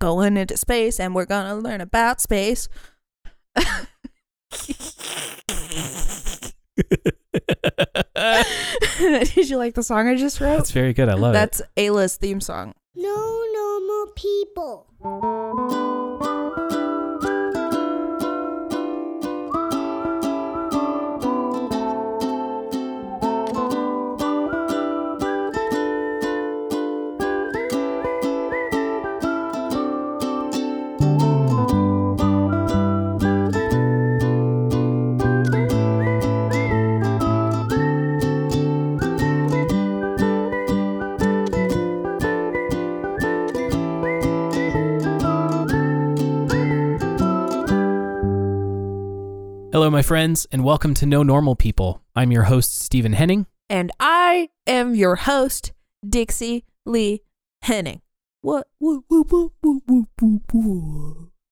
Going into space, and we're gonna learn about space. Did you like the song I just wrote? That's very good. I love it. That's Ayla's theme song. No normal people. Hello, my friends, and welcome to No Normal People. I'm your host, Stephen Henning. And I am your host, Dixie Lee Henning. What?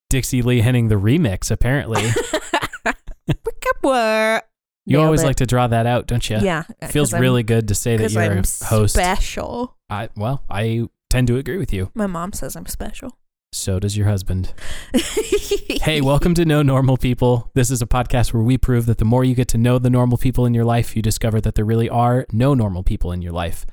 Dixie Lee Henning, the remix, apparently. You Nailed always it. like to draw that out, don't you? Yeah. Feels 'cause I'm- really good to say that you're I'm a host. special. I, well, I tend to agree with you. My mom says I'm special. So does your husband. Hey, welcome to No Normal People. This is a podcast where we prove that the more you get to know the normal people in your life, you discover that there really are no normal people in your life.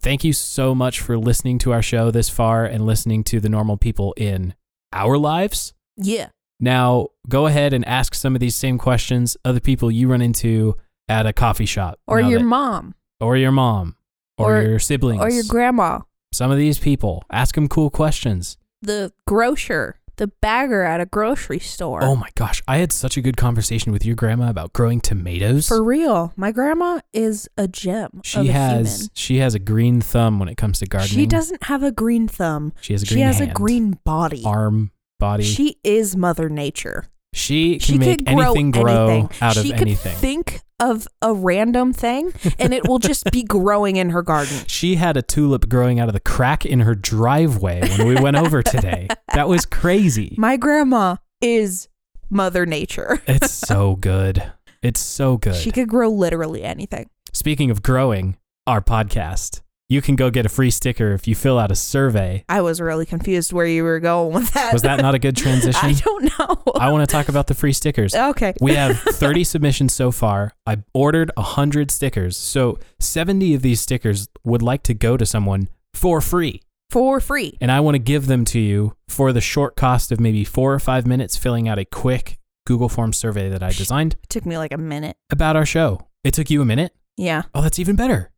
Thank you so much for listening to our show this far and listening to the normal people in our lives. yeah. Now, go ahead and ask some of these same questions of the people you run into at a coffee shop, Or your that- mom. or your mom, or, Or- your siblings, Or your grandma. some of these people. Ask them cool questions. The grocer. The bagger at a grocery store. Oh my gosh, I had such a good conversation with your grandma about growing tomatoes. For real. My grandma is a gem. she of a has human. she has a green thumb when it comes to gardening. She doesn't have a green thumb. She has a green She has hand, a green body. arm, body. She, She is Mother Nature. Can she make could grow anything grow anything. out she of could anything. think of a random thing and it will just be growing in her garden. she had a tulip growing out of the crack in her driveway when we went over today. That was crazy. My grandma is Mother Nature. It's so good. It's so good. She could grow literally anything. Speaking of growing, our podcast. You can go get a free sticker if you fill out a survey. I was really confused where you were going with that. Was that not a good transition? I don't know. I want to talk about the free stickers. okay. We have 30 submissions so far. I ordered 100 stickers. So 70 of these stickers would like to go to someone for free. For free. And I want to give them to you for the short cost of maybe four or five minutes filling out a quick Google Form survey that I designed It took me like a minute. about our show. It took you a minute? Yeah. Oh, that's even better.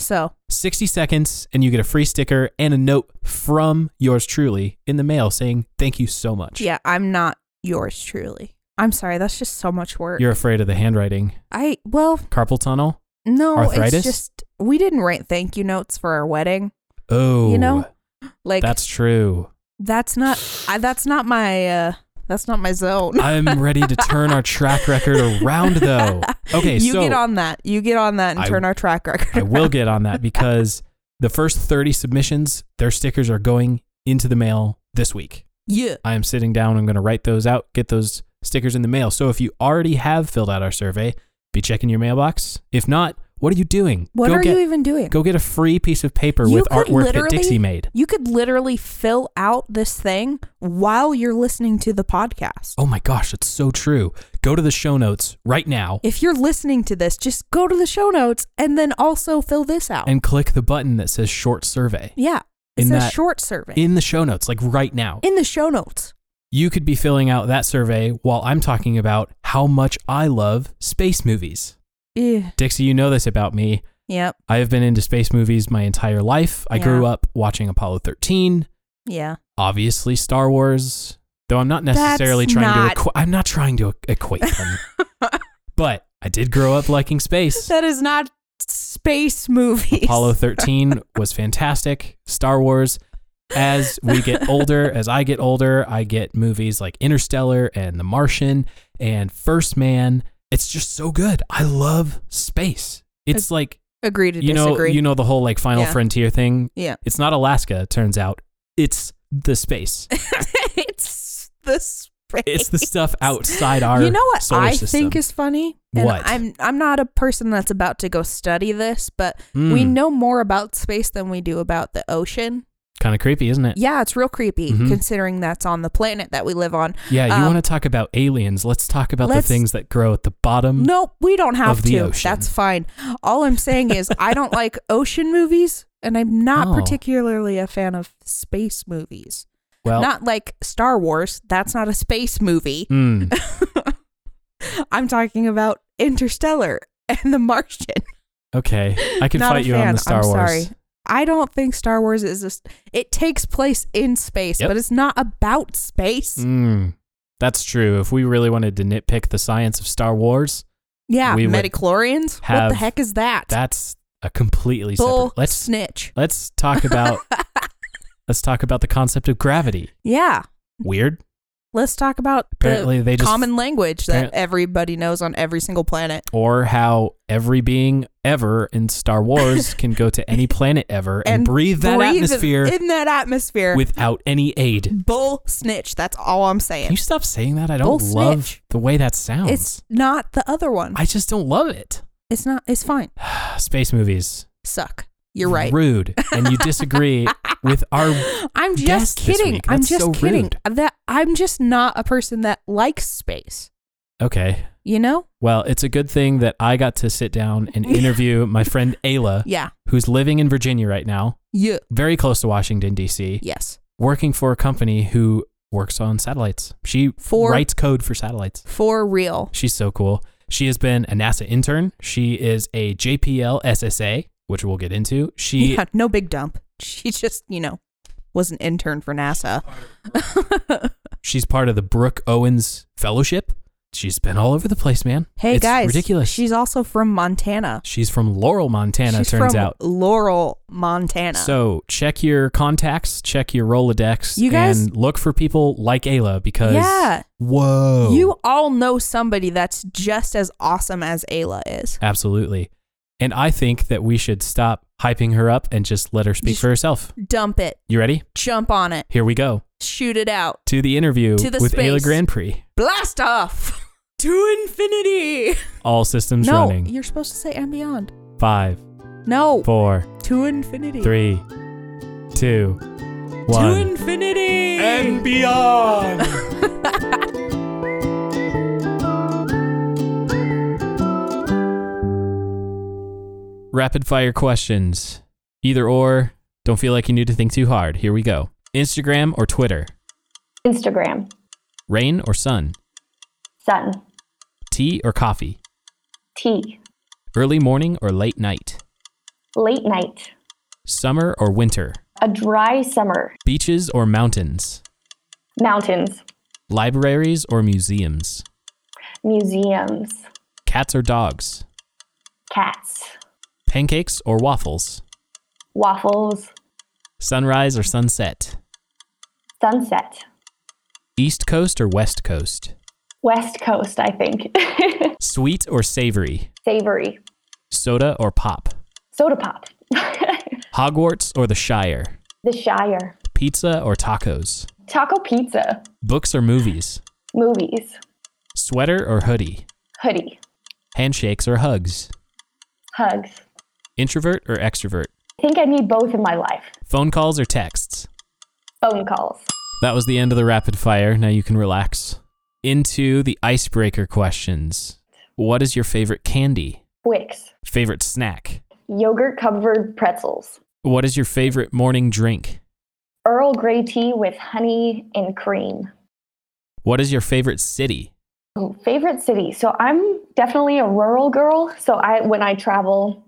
So 60 seconds and you get a free sticker and a note from yours truly in the mail saying thank you so much. yeah, I'm not yours truly. I'm sorry. That's just so much work. You're afraid of the handwriting. I well, Carpal tunnel? no, Arthritis? it's just we didn't write thank you notes for our wedding. Oh, You know, Like that's true. that's not I, that's not my uh that's not my zone. I'm ready to turn our track record around though. Okay, you so get on that. You get on that and I- turn our track record. I will get on that because the first 30 submissions, their stickers are going into the mail this week. Yeah. I am sitting down. I'm going to write those out, get those stickers in the mail. So if you already have filled out our survey, be checking your mailbox. If not, what are you doing? What go are get, you even doing? Go get a free piece of paper You with artwork that Dixie made. You could literally fill out this thing while you're listening to the podcast. Oh my gosh, it's so true. Go to the show notes right now If you're listening to this, just go to the show notes and then also fill this out. and click the button that says short survey yeah. It in says short survey. in the show notes, like right now. in the show notes. You could be filling out that survey while I'm talking about how much I love space movies. Yeah. Dixie, you know this about me. Yep. I have been into space movies my entire life. I Yeah. grew up watching Apollo 13, Yeah. obviously Star Wars, though I'm not necessarily That's trying not- to equ- I'm not trying to equate them. but I did grow up liking space. That is not space movies. Apollo 13 was fantastic. Star Wars as we get older, as I get older, I get movies like Interstellar and The Martian and First Man. It's just so good. I love space. It's like Agree to you know disagree. you know the whole like final Yeah. frontier thing. yeah. It's not Alaska, it turns out. It's the space. it's the space. It's the stuff outside our you know what solar I system. think is funny? And What? I'm I'm not a person that's about to go study this, but we Mm. know more about space than we do about the ocean. Kind of creepy, isn't it? Yeah, it's real creepy Mhm. considering that's on the planet that we live on. Yeah, you Um, want to talk about aliens. Let's talk about the let's- things that grow at the bottom. Nope, we don't have the to. ocean. That's fine. All I'm saying is I don't like ocean movies and I'm not Oh. particularly a fan of space movies. Well, not like Star Wars. That's not a space movie. mm, I'm talking about Interstellar and The Martian. okay. I can Not fight you on the Star I'm Wars. sorry. I don't think Star Wars is a. s- It takes place in space, Yep. but it's not about space. Mm, that's true. If we really wanted to nitpick the science of Star Wars, yeah, we would Midi-chlorians. What the heck is that? that's a completely Bull separate. Let's snitch. let's talk about let's talk about the concept of gravity. Yeah, Weird. Let's talk about Apparently, the they just common language that everybody knows on every single planet. or how every being ever in Star Wars can go to any planet ever and, breathe that breathe atmosphere in that atmosphere without any aid. bull snitch. That's all I'm saying Can you stop saying that? I don't Bull love snitch. the way that sounds. It's not the other one. I just don't love it. It's not. It's fine. Space movies. Suck. You're right. Rude. And you disagree with our I'm just kidding. I'm just so kidding. rude. Uh, that I'm just not a person that likes space. Okay. You know? Well, it's a good thing that I got to sit down and interview my friend Ayla, Yeah. who's living in Virginia right now, Yeah. very close to Washington, D.C., Yes. working for a company who works on satellites. She For- writes code for satellites. For real. She's so cool. She has been a NASA intern. She is a JPL SSA, which we'll get into. She yeah. No big dump. She just, you know, was an intern for NASA. she's part of the Brooke Owens Fellowship. She's been all over the place, man. hey It's guys. ridiculous. She's also from Montana. She's from Laurel, Montana. She's turns from out. Laurel, Montana. So check your contacts, check your Rolodex, You guys- and look for people like Ayla because yeah. whoa, You all know somebody that's just as awesome as Ayla is. absolutely. And I think that we should stop hyping her up and just let her speak Just- for herself. Dump it. You ready? Jump on it. Here we go Shoot it out. to the interview To the with Ayla space. Grand Prix. Blast off. To infinity. All systems no, running. you're supposed to say and beyond. Five, No. four, To infinity. three, two, To one. infinity. beyond. Rapid fire questions. Either or. Don't feel like you need to think too hard. Here we go. Instagram or Twitter? Instagram, Rain or sun? sun, Tea or coffee? tea, Early morning or late night? late night, Summer or winter? a dry summer, Beaches or mountains? mountains, Libraries or museums? museums, Cats or dogs? cats, Pancakes or waffles? waffles, Sunrise or sunset? sunset, East Coast or West Coast? west coast, I think, Sweet or savory? savory, Soda or pop? soda pop, Hogwarts or the Shire? the Shire, Pizza or tacos? taco pizza, Books or movies? movies, Sweater or hoodie? hoodie, Handshakes or hugs? hugs. Introvert or extrovert? I think I need both in my life. Phone calls or texts? Phone calls. That was the end of the rapid fire. Now you can relax. Into the icebreaker questions. What is your favorite candy? Twix. Favorite snack? Yogurt covered pretzels. What is your favorite morning drink? Earl Grey tea with honey and cream. What is your favorite city? Favorite city. So I'm definitely a rural girl. So I when I travel,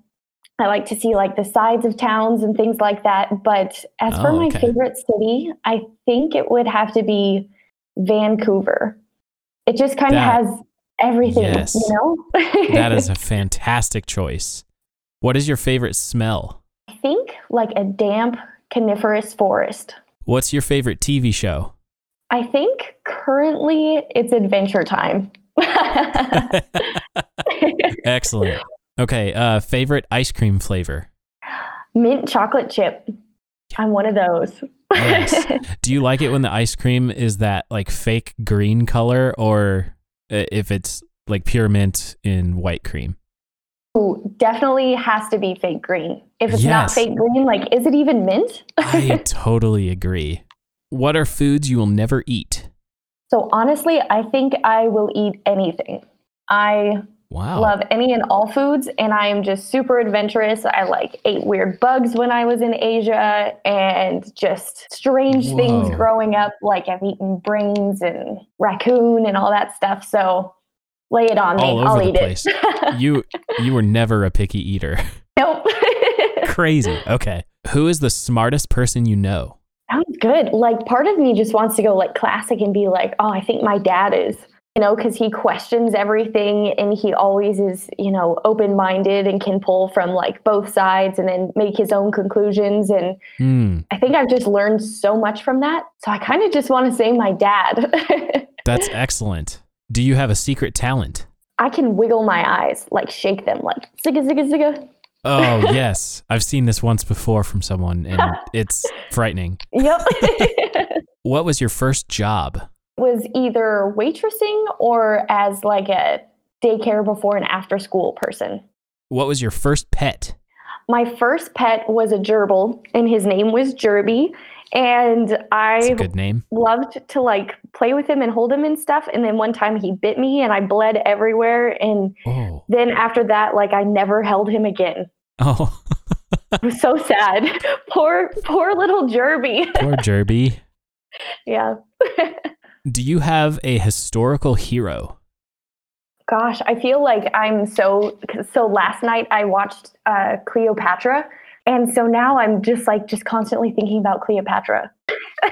I like to see like the sides of towns and things like that. But as for Oh, my okay. favorite city, I think it would have to be Vancouver. It just kind of has everything, Yes. you know? That is a fantastic choice. What is your favorite smell? I think like a damp coniferous forest. What's your favorite TV show? I think currently it's Adventure Time. Excellent. Okay, uh favorite ice cream flavor? Mint chocolate chip. I'm one of those. Yes. Do you like it when the ice cream is that like fake green color or uh, if it's like pure mint in white cream? Ooh, definitely has to be fake green. If it's not fake green, like, is it even mint? I totally agree. What are foods you will never eat? so honestly, I think I will eat anything. I Wow. love any and all foods, and I am just super adventurous. I like ate weird bugs when I was in Asia, and just strange things growing up. Like I've eaten brains and raccoon and all that stuff. So lay it on me. All over I'll eat place. it. you you were never a picky eater. nope. Crazy. Okay. Who is the smartest person you know? Sounds good. Like part of me just wants to go like classic and be like, oh, I think my dad is, you know, because he questions everything and he always is, you know, open minded and can pull from like both sides and then make his own conclusions. And Hmm. I think I've just learned so much from that. So I kind of just want to say my dad. That's excellent. Do you have a secret talent? I can wiggle my eyes, like shake them, like zigga zigga zigga. Oh, yes. I've seen this once before from someone and it's frightening. Yep. What was your first job? Was either waitressing or as like a daycare before and after school person. What was your first pet? My first pet was a gerbil, and his name was Jerby. And I good name. loved to like play with him and hold him and stuff. And then one time he bit me, and I bled everywhere. And Oh. then after that, like I never held him again. Oh, It was so sad. poor, poor little Jerby. poor Jerby. yeah. Do you have a historical hero? Gosh, I feel like I'm so. So last night I watched uh, Cleopatra, and so now I'm just like just constantly thinking about Cleopatra.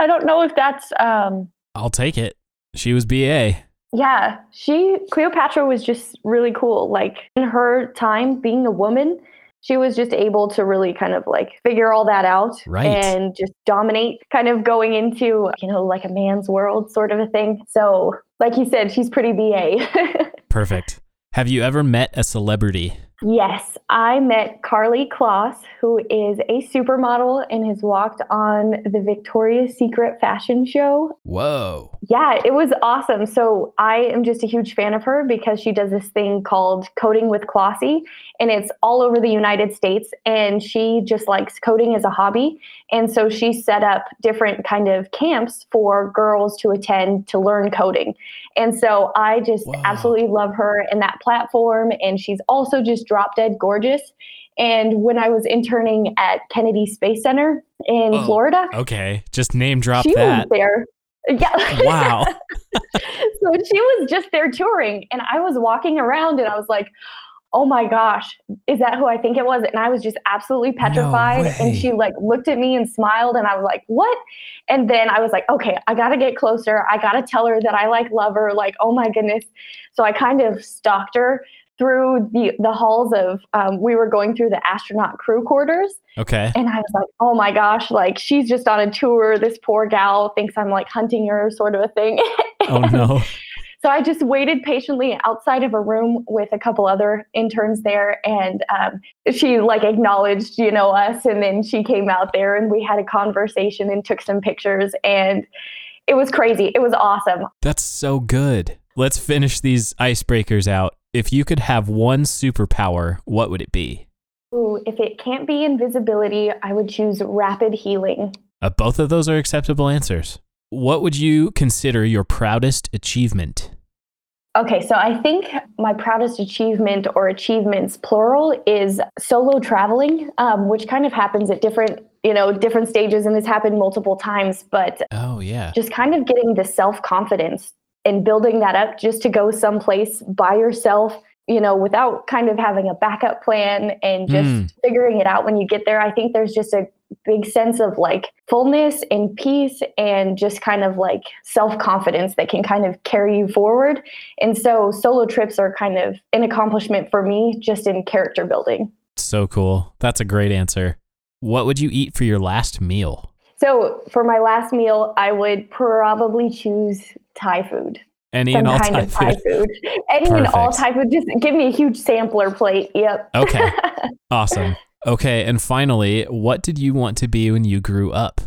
I don't know if that's. um I'll take it. She was BA. Yeah, she Cleopatra was just really cool. Like in her time being a woman, she was just able to really kind of like figure all that out Right. and just dominate, kind of going into, you know, like a man's world sort of a thing. So, like you said, she's pretty BA. Perfect. Have you ever met a celebrity? Yes, I met Karlie Kloss, who is a supermodel and has walked on the Victoria's Secret fashion show. Whoa. Yeah, it was awesome. So I am just a huge fan of her because she does this thing called Coding with Klossy, and it's all over the United States. And she just likes coding as a hobby, and so she set up different kind of camps for girls to attend to learn coding. And so I just Wow. absolutely love her and that platform. And she's also just drop dead gorgeous. And when I was interning at Kennedy Space Center in Oh, Florida, Okay. Just name drop she that. was there. Yeah. Wow. so she was just there touring, and I was walking around, and I was like, "Oh my gosh, is that who I think it was?" And I was just absolutely petrified. way. and she like looked at me and smiled, and I was like, "What?" And then I was like, "Okay, I gotta get closer. I gotta tell her that I like love her. Like, oh my goodness." So I kind of stalked her through the the halls of. Um, we were going through the astronaut crew quarters. Okay. And I was like, oh my gosh, like she's just on a tour. This poor gal thinks I'm like hunting her, sort of a thing. Oh no. so I just waited patiently outside of a room with a couple other interns there. And um, she like acknowledged, you know, us. And then she came out there and we had a conversation and took some pictures. And it was crazy. It was awesome. That's so good. Let's finish these icebreakers out. If you could have one superpower, what would it be? Ooh, if it can't be invisibility, I would choose rapid healing. Uh, both of those are acceptable answers. What would you consider your proudest achievement? Okay, so I think my proudest achievement or achievements plural is solo traveling, um, which kind of happens at different, you know, different stages, and has happened multiple times. But Oh, yeah. just kind of getting the self confidence and building that up just to go someplace by yourself, you know, without kind of having a backup plan and just Mm. figuring it out when you get there. I think there's just a big sense of like fullness and peace and just kind of like self confidence that can kind of carry you forward. And so solo trips are kind of an accomplishment for me just in character building. So cool. That's a great answer. What would you eat for your last meal? So for my last meal, I would probably choose Thai food. Any some and all kind Thai of Thai food. food. Any and all Perfect. Thai food. Just give me a huge sampler plate. Yep. Okay. Awesome. Okay. And finally, what did you want to be when you grew up?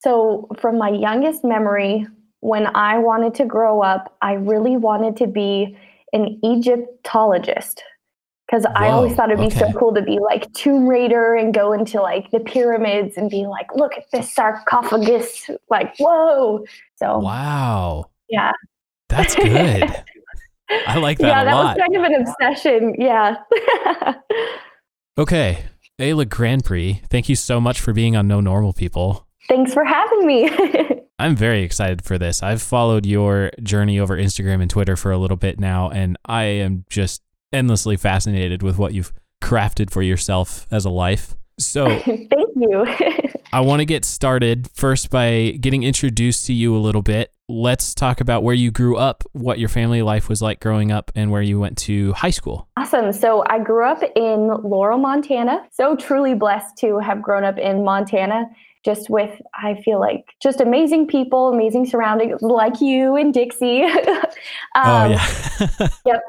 so, from my youngest memory, when I wanted to grow up, I really wanted to be an Egyptologist. because I always thought it'd be so cool to be like Tomb Raider and go into like the pyramids and be like, look at this sarcophagus, like whoa. So Wow. Yeah, That's good. I like that yeah, a that lot. was kind of an obsession. Yeah. Okay. Ayla Grand Prix, thank you so much for being on No Normal People. Thanks for having me. I'm very excited for this. I've followed your journey over Instagram and Twitter for a little bit now, and I am just endlessly fascinated with what you've crafted for yourself as a life. So, Thank you. I want to get started first by getting introduced to you a little bit. Let's talk about where you grew up, what your family life was like growing up, and where you went to high school. Awesome. So I grew up in Laurel, Montana. So truly blessed to have grown up in Montana, just with, I feel like, just amazing people, amazing surroundings like you and Dixie. oh, Um, yeah. Yep.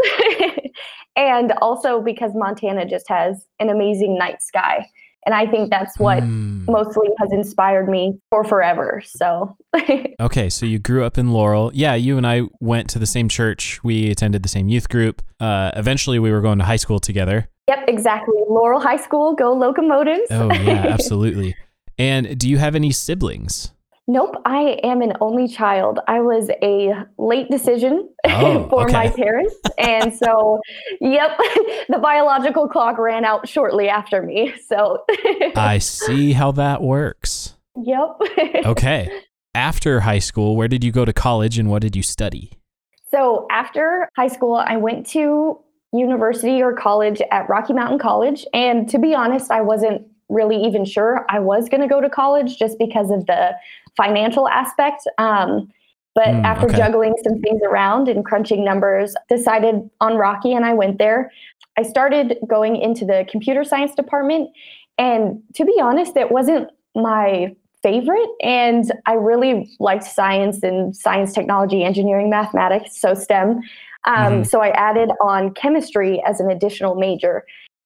and also because Montana just has an amazing night sky. And I think that's what Hmm. mostly has inspired me for forever. So, Okay, so you grew up in Laurel. Yeah, you and I went to the same church. We attended the same youth group. Uh, eventually, we were going to high school together. yep, exactly. Laurel High School, go locomotives. Oh, yeah, absolutely. And do you have any siblings? Nope, I am an only child. I was a late decision Oh, for my parents. And so, yep, the biological clock ran out shortly after me. So, I see how that works. yep. Okay. After high school, where did you go to college and what did you study? So, after high school, I went to university or college at Rocky Mountain College. And to be honest, I wasn't really even sure I was going to go to college just because of the financial aspect. Um, but Hmm, after okay. juggling some things around and crunching numbers, decided on Rocky and I went there. I started going into the computer science department. And to be honest, it wasn't my favorite. And I really liked science and science, technology, engineering, mathematics, so STEM. Um, Mhm. So I added on chemistry as an additional major.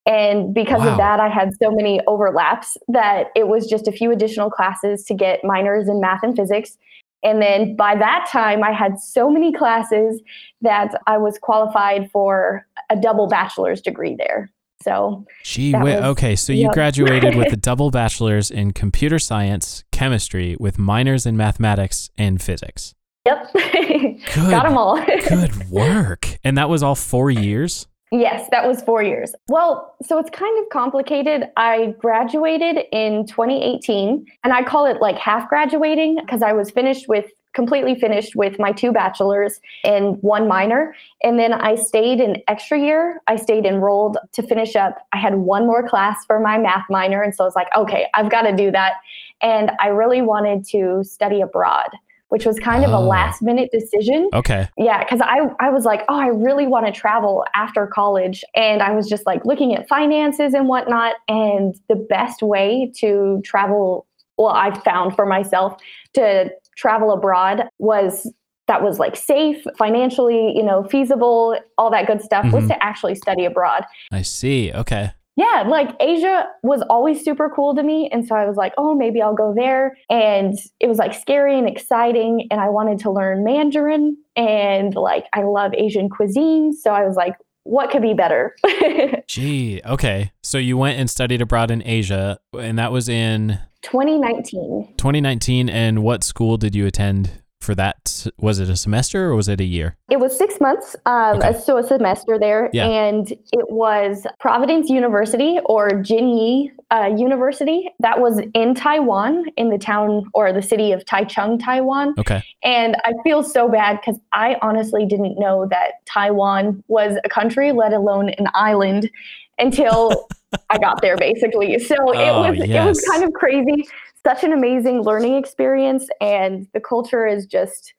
And because Wow. of that, I had so many overlaps that it was just a few additional classes to get minors in math and physics. And then by that time, I had so many classes that I was qualified for a double bachelor's degree there. So, Gee, That wait, was- okay, so you yep. graduated with a double bachelor's in computer science, chemistry, with minors in mathematics and physics. yep, Good. got them all. Good work. And that was all four years? Yes, that was four years. Well, so it's kind of complicated. I graduated in 2018, and I call it like half graduating because I was finished with completely finished with my two bachelors and one minor. And then I stayed an extra year. I stayed enrolled to finish up. I had one more class for my math minor. And so I was like, okay, I've got to do that. And I really wanted to study abroad, which was kind of Oh. a last minute decision Okay. yeah because I, I was like oh i really want to travel after college and i was just like looking at finances and whatnot and the best way to travel well i found for myself to travel abroad was that was like safe financially you know feasible all that good stuff was Mhm. to actually study abroad I see. Okay. Yeah, like Asia was always super cool to me. And so I was like, oh, maybe I'll go there. And it was like scary and exciting. And I wanted to learn Mandarin. And like, I love Asian cuisine. So I was like, what could be better? Gee, okay. So you went and studied abroad in Asia, and that was in 2019. 2019. And what school did you attend for that? Was it a semester or was it a year? It was six months, um, Okay. so a semester there, Yeah. and it was Providence University or Jingyi uh, University. That was in Taiwan, in the town or the city of Taichung, Taiwan. Okay. And I feel so bad because I honestly didn't know that Taiwan was a country, let alone an island, until I got there, basically. So Oh, it was it was kind of crazy. Such an amazing learning experience, and the culture is just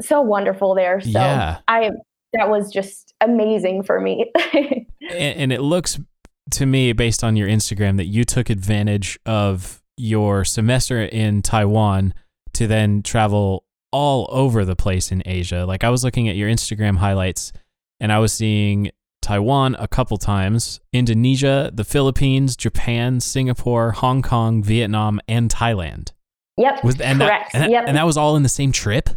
so wonderful there. So Yeah. I that was just amazing for me. and, and it looks to me based on your Instagram that you took advantage of your semester in Taiwan to then travel all over the place in Asia. Like I was looking at your Instagram highlights and I was seeing Taiwan a couple times, Indonesia, the Philippines, Japan, Singapore, Hong Kong, Vietnam, and Thailand. yep. Was and Correct. that and, that- Yep. and that was all in the same trip?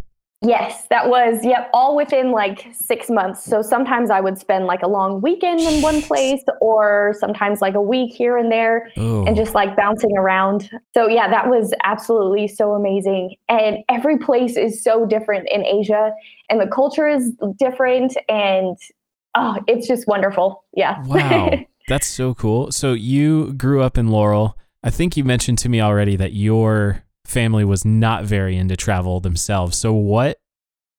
Yes, that was, yep, all within like six months. So sometimes I would spend like a long weekend in one place or sometimes like a week here and there Oh, and just like bouncing around. So yeah, that was absolutely so amazing. And every place is so different in Asia and the culture is different and oh, it's just wonderful. Yeah. wow. That's so cool. So you grew up in Laurel. I think you mentioned to me already that your family was not very into travel themselves. So what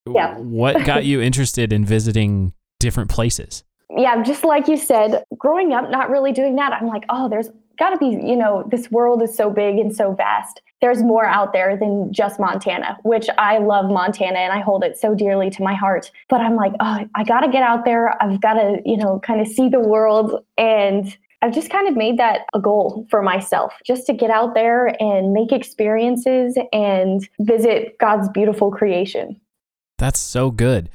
Yeah. what got you interested in visiting different places? yeah, just like you said, growing up, not really doing that, I'm like, oh, there's got to be, you know, this world is so big and so vast. There's more out there than just Montana, which I love Montana and I hold it so dearly to my heart. But I'm like, oh, I got to get out there. I've got to, you know, kind of see the world. And I've just kind of made that a goal for myself, just to get out there and make experiences and visit God's beautiful creation. That's so good.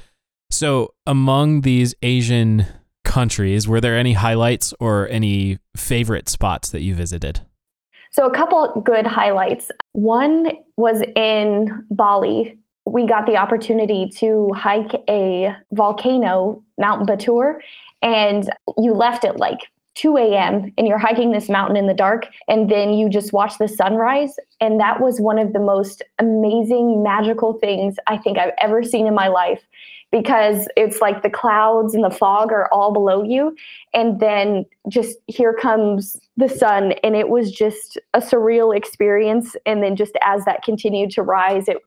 So, among these Asian countries, were there any highlights or any favorite spots that you visited? So, a couple good highlights. One was in Bali. We got the opportunity to hike a volcano, Mount Batur, and you left at like 2 a.m. and you're hiking this mountain in the dark, and then you just watch the sunrise. And that was one of the most amazing, magical things I think I've ever seen in my life because it's like the clouds and the fog are all below you. And then just here comes the sun and it was just a surreal experience. And then just as that continued to rise it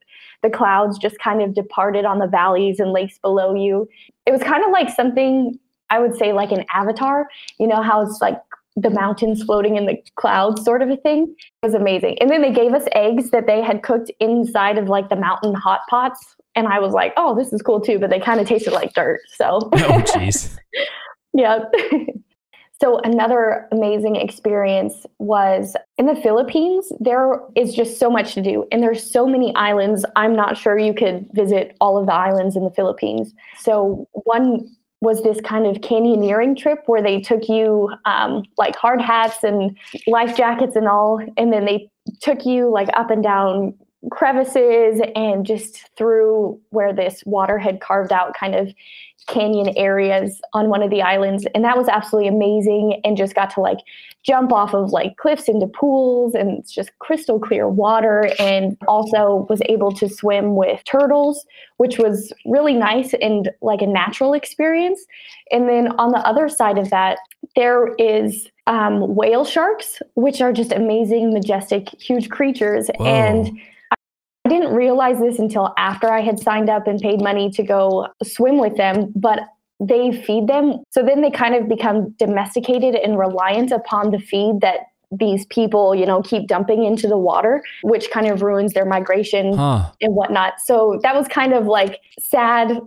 the clouds just kind of departed on the valleys and lakes below you. It was kind of like something i would say like an avatar you know how it's like the mountains floating in the clouds sort of a thing it was amazing and then they gave us eggs that they had cooked inside of like the mountain hot pots and i was like oh this is cool too but they kind of tasted like dirt so Oh, jeez. yeah. so another amazing experience was in the Philippines. There is just so much to do, and there's so many islands. I'm not sure you could visit all of the islands in the Philippines. So one was this kind of canyoneering trip where they took you um, like hard hats and life jackets and all, and then they took you like up and down crevices and just through where this water had carved out kind of canyon areas on one of the islands and that was absolutely amazing and just got to like jump off of like cliffs into pools and it's just crystal clear water and also was able to swim with turtles which was really nice and like a natural experience and then on the other side of that there is um, whale sharks which are just amazing majestic huge creatures Whoa. and I didn't realize this until after I had signed up and paid money to go swim with them, but they feed them. So then they kind of become domesticated and reliant upon the feed that these people, you know, keep dumping into the water, which kind of ruins their migration Huh. and whatnot. So that was kind of like sad,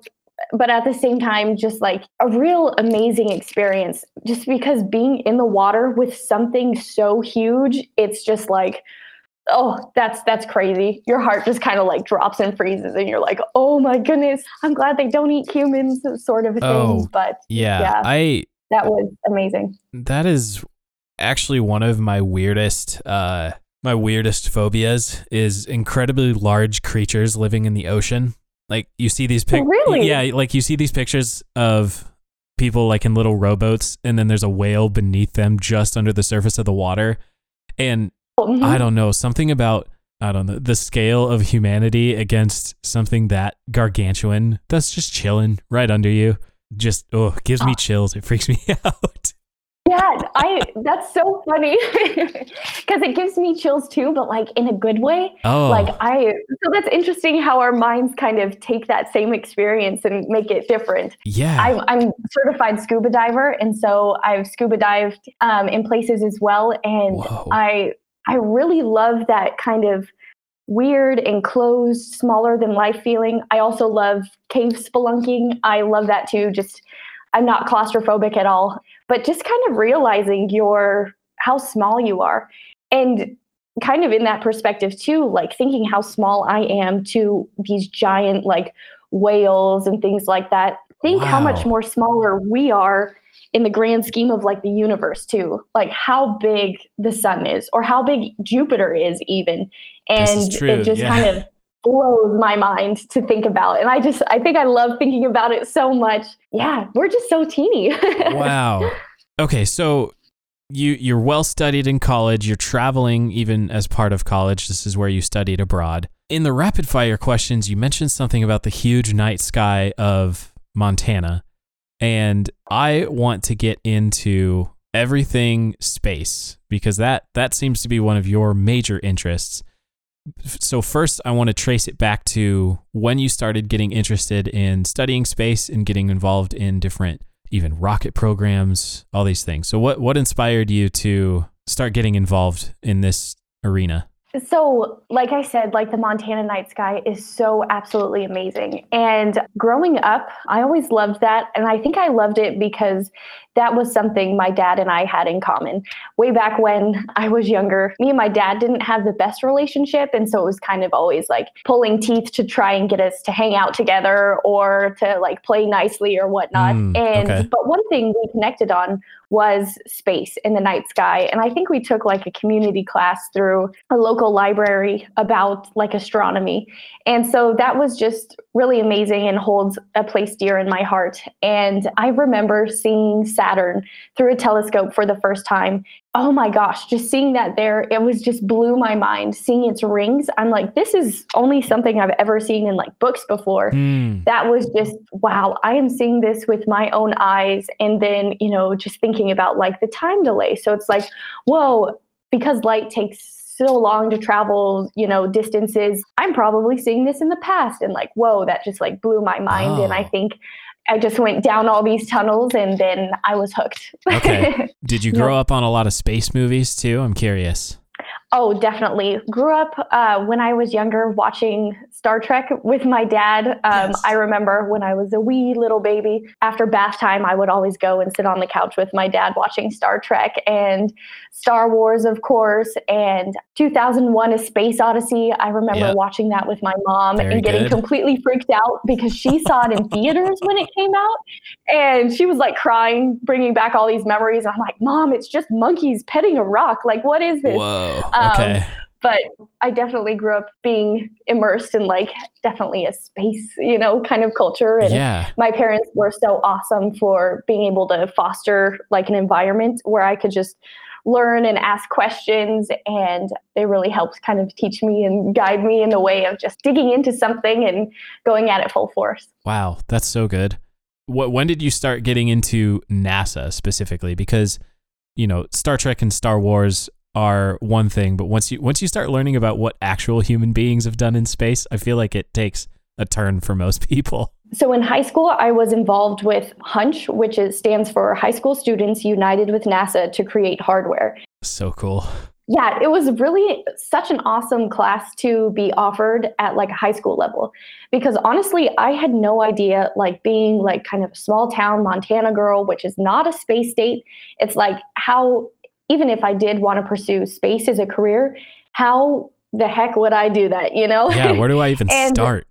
but at the same time, just like a real amazing experience. Just because being in the water with something so huge, it's just like, oh, that's that's crazy. Your heart just kind of like drops and freezes, and you're like, oh my goodness, I'm glad they don't eat humans, sort of a thing. Oh, But Yeah, Yeah. I that was amazing. that is actually one of my weirdest uh my weirdest phobias is incredibly large creatures living in the ocean. Like you see these pictures Oh, really? Yeah, like you see these pictures of people like in little rowboats and then there's a whale beneath them just under the surface of the water. And Mhm. I don't know, something about I don't know, the scale of humanity against something that gargantuan that's just chilling right under you. Just oh, gives me chills. It freaks me out. Yeah, I that's so funny because it gives me chills too, but like in a good way. Oh, Like I so that's interesting how our minds kind of take that same experience and make it different. yeah. I'm I'm certified scuba diver, and so I've scuba dived um, in places as well, and Whoa. I I really love that kind of weird, enclosed, smaller than life feeling. I also love cave spelunking. I love that too. Just I'm not claustrophobic at all, but just kind of realizing your how small you are, and kind of in that perspective too, like thinking how small I am to these giant like whales and things like that. Think how much more smaller we are in the grand scheme of like the universe too. Like how big the sun is or how big Jupiter is even. And is it just yeah. kind of blows my mind to think about. And I just, I think I love thinking about it so much. Yeah, we're just so teeny. wow. Okay, so you you're well studied in college. You're traveling even as part of college. This is where you studied abroad. In the rapid fire questions, you mentioned something about the huge night sky of Montana, and I want to get into everything space because that that seems to be one of your major interests. So first I want to trace it back to when you started getting interested in studying space and getting involved in different even rocket programs, all these things. So what what inspired you to start getting involved in this arena? So, like I said, like the Montana night sky is so absolutely amazing. And growing up, I always loved that. And I think I loved it because that was something my dad and I had in common. Way back when I was younger, me and my dad didn't have the best relationship. And so it was kind of always like pulling teeth to try and get us to hang out together or to like play nicely or whatnot. Mm, and, okay. but one thing we connected on was space in the night sky. And I think we took like a community class through a local library about like astronomy. And so that was just really amazing and holds a place dear in my heart. And I remember seeing Saturn through a telescope for the first time. Oh my gosh, just seeing that there, it was just blew my mind. Seeing its rings, I'm like, this is only something I've ever seen in like books before. Hmm. That was just, wow, I am seeing this with my own eyes. And then, you know, just thinking about like the time delay. So it's like, whoa, because light takes so long to travel, you know, distances. I'm probably seeing this in the past and like, whoa, that just like blew my mind. And I Oh. think I just went down all these tunnels and then I was hooked. Okay. Did you Yeah. grow up on a lot of space movies too? I'm curious. Oh, definitely. Grew up uh, when I was younger watching Star Trek with my dad. Um, Yes. I remember when I was a wee little baby, after bath time, I would always go and sit on the couch with my dad watching Star Trek and Star Wars, of course, and 2001 A Space Odyssey. I remember Yep. watching that with my mom Very and getting good. completely freaked out because she saw it in theaters when it came out. And she was like crying, bringing back all these memories. And I'm like, Mom, it's just monkeys petting a rock. Like, what is this? Whoa. Um, Okay. but I definitely grew up being immersed in like definitely a space, you know, kind of culture. And yeah. my parents were so awesome for being able to foster like an environment where I could just learn and ask questions. And they really helped kind of teach me and guide me in the way of just digging into something and going at it full force. Wow, that's so good. What when did you start getting into NASA specifically? Because you know, Star Trek and Star Wars are one thing, but once you once you start learning about what actual human beings have done in space, I feel like it takes a turn for most people. So in high school, I was involved with HUNCH, which is, stands for High School Students United with NASA to Create Hardware. So cool. yeah, it was really such an awesome class to be offered at like a high school level because honestly, I had no idea like being like kind of a small town Montana girl, which is not a space state. It's like how even if I did want to pursue space as a career, how the heck would I do that, you know? Yeah, where do I even And- start?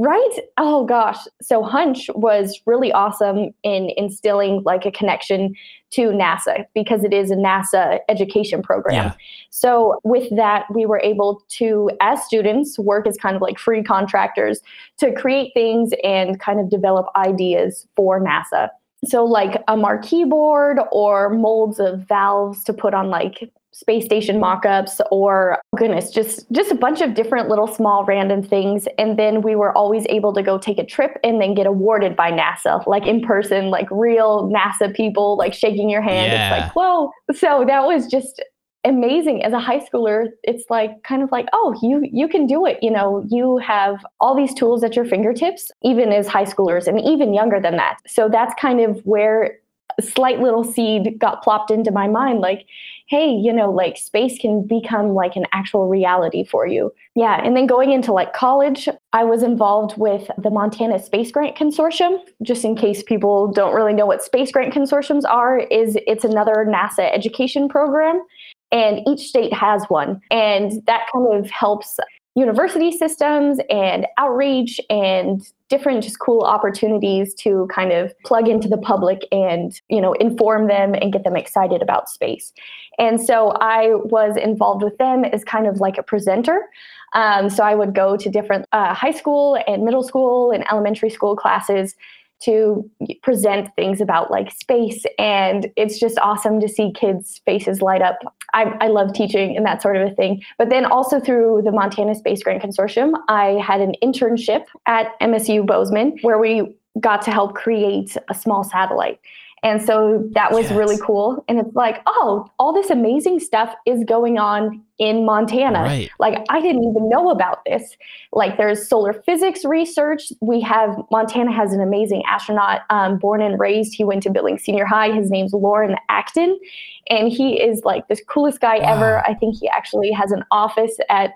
Right? Oh gosh. So HUNCH was really awesome in instilling like a connection to NASA because it is a NASA education program. Yeah. So with that, we were able to, as students, work as kind of like free contractors to create things and kind of develop ideas for NASA. So like a marquee board or molds of valves to put on like space station mock-ups or goodness just just a bunch of different little small random things. And then we were always able to go take a trip and then get awarded by nasa like in person like real nasa people like shaking your hand. Yeah. it's like whoa. So that was just amazing. As a high schooler it's like kind of like oh you you can do it. You know you have all these tools at your fingertips even as high schoolers and even younger than that. So that's kind of where a slight little seed got plopped into my mind. Like hey you know like space can become like an actual reality for you. Yeah and then going into like college i was involved with the montana space grant consortium. Just in case people don't really know what space grant consortiums are is it's another nasa education program and each state has one and that kind of helps university systems and outreach and different just cool opportunities to kind of plug into the public and you know inform them and get them excited about space. And so i was involved with them as kind of like a presenter. Um, so i would go to different uh, high school and middle school and elementary school classes to present things about like space and it's just awesome to see kids faces light up I, I, love teaching and that sort of a thing but then also through the montana space grant consortium i had an internship at msu bozeman where we got to help create a small satellite and so that was yes. really cool. And it's like, oh, all this amazing stuff is going on in Montana. Right. Like, I didn't even know about this. Like, there's solar physics research. We have, Montana has an amazing astronaut um, born and raised. He went to Billings Senior High. His name's Loren Acton. And he is like this coolest guy wow. ever. I think he actually has an office at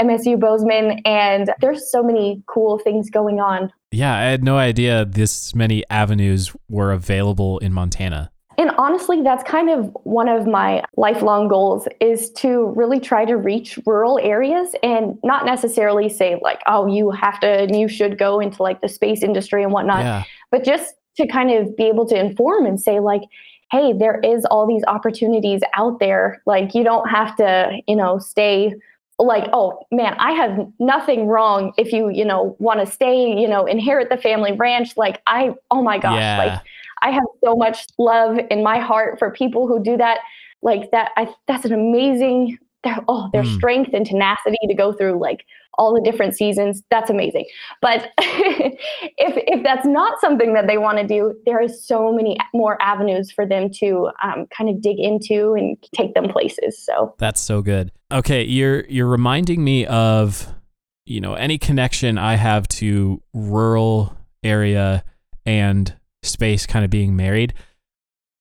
MSU Bozeman. And there's so many cool things going on yeah, I had no idea this many avenues were available in Montana. And honestly, that's kind of one of my lifelong goals is to really try to reach rural areas and not necessarily say like, oh, you have to, and you should go into like the space industry and whatnot, yeah. but just to kind of be able to inform and say like, hey, there is all these opportunities out there. Like you don't have to, you know, stay like oh man i have nothing wrong if you you know want to stay you know inherit the family ranch like i oh my gosh yeah. like i have so much love in my heart for people who do that. Like that i that's an amazing their oh their mm. strength and tenacity to go through like all the different seasons. That's amazing. But if if that's not something that they want to do there is so many more avenues for them to um, kind of dig into and take them places so. That's so good. Okay you're you're reminding me of you know any connection i have to rural area and space kind of being married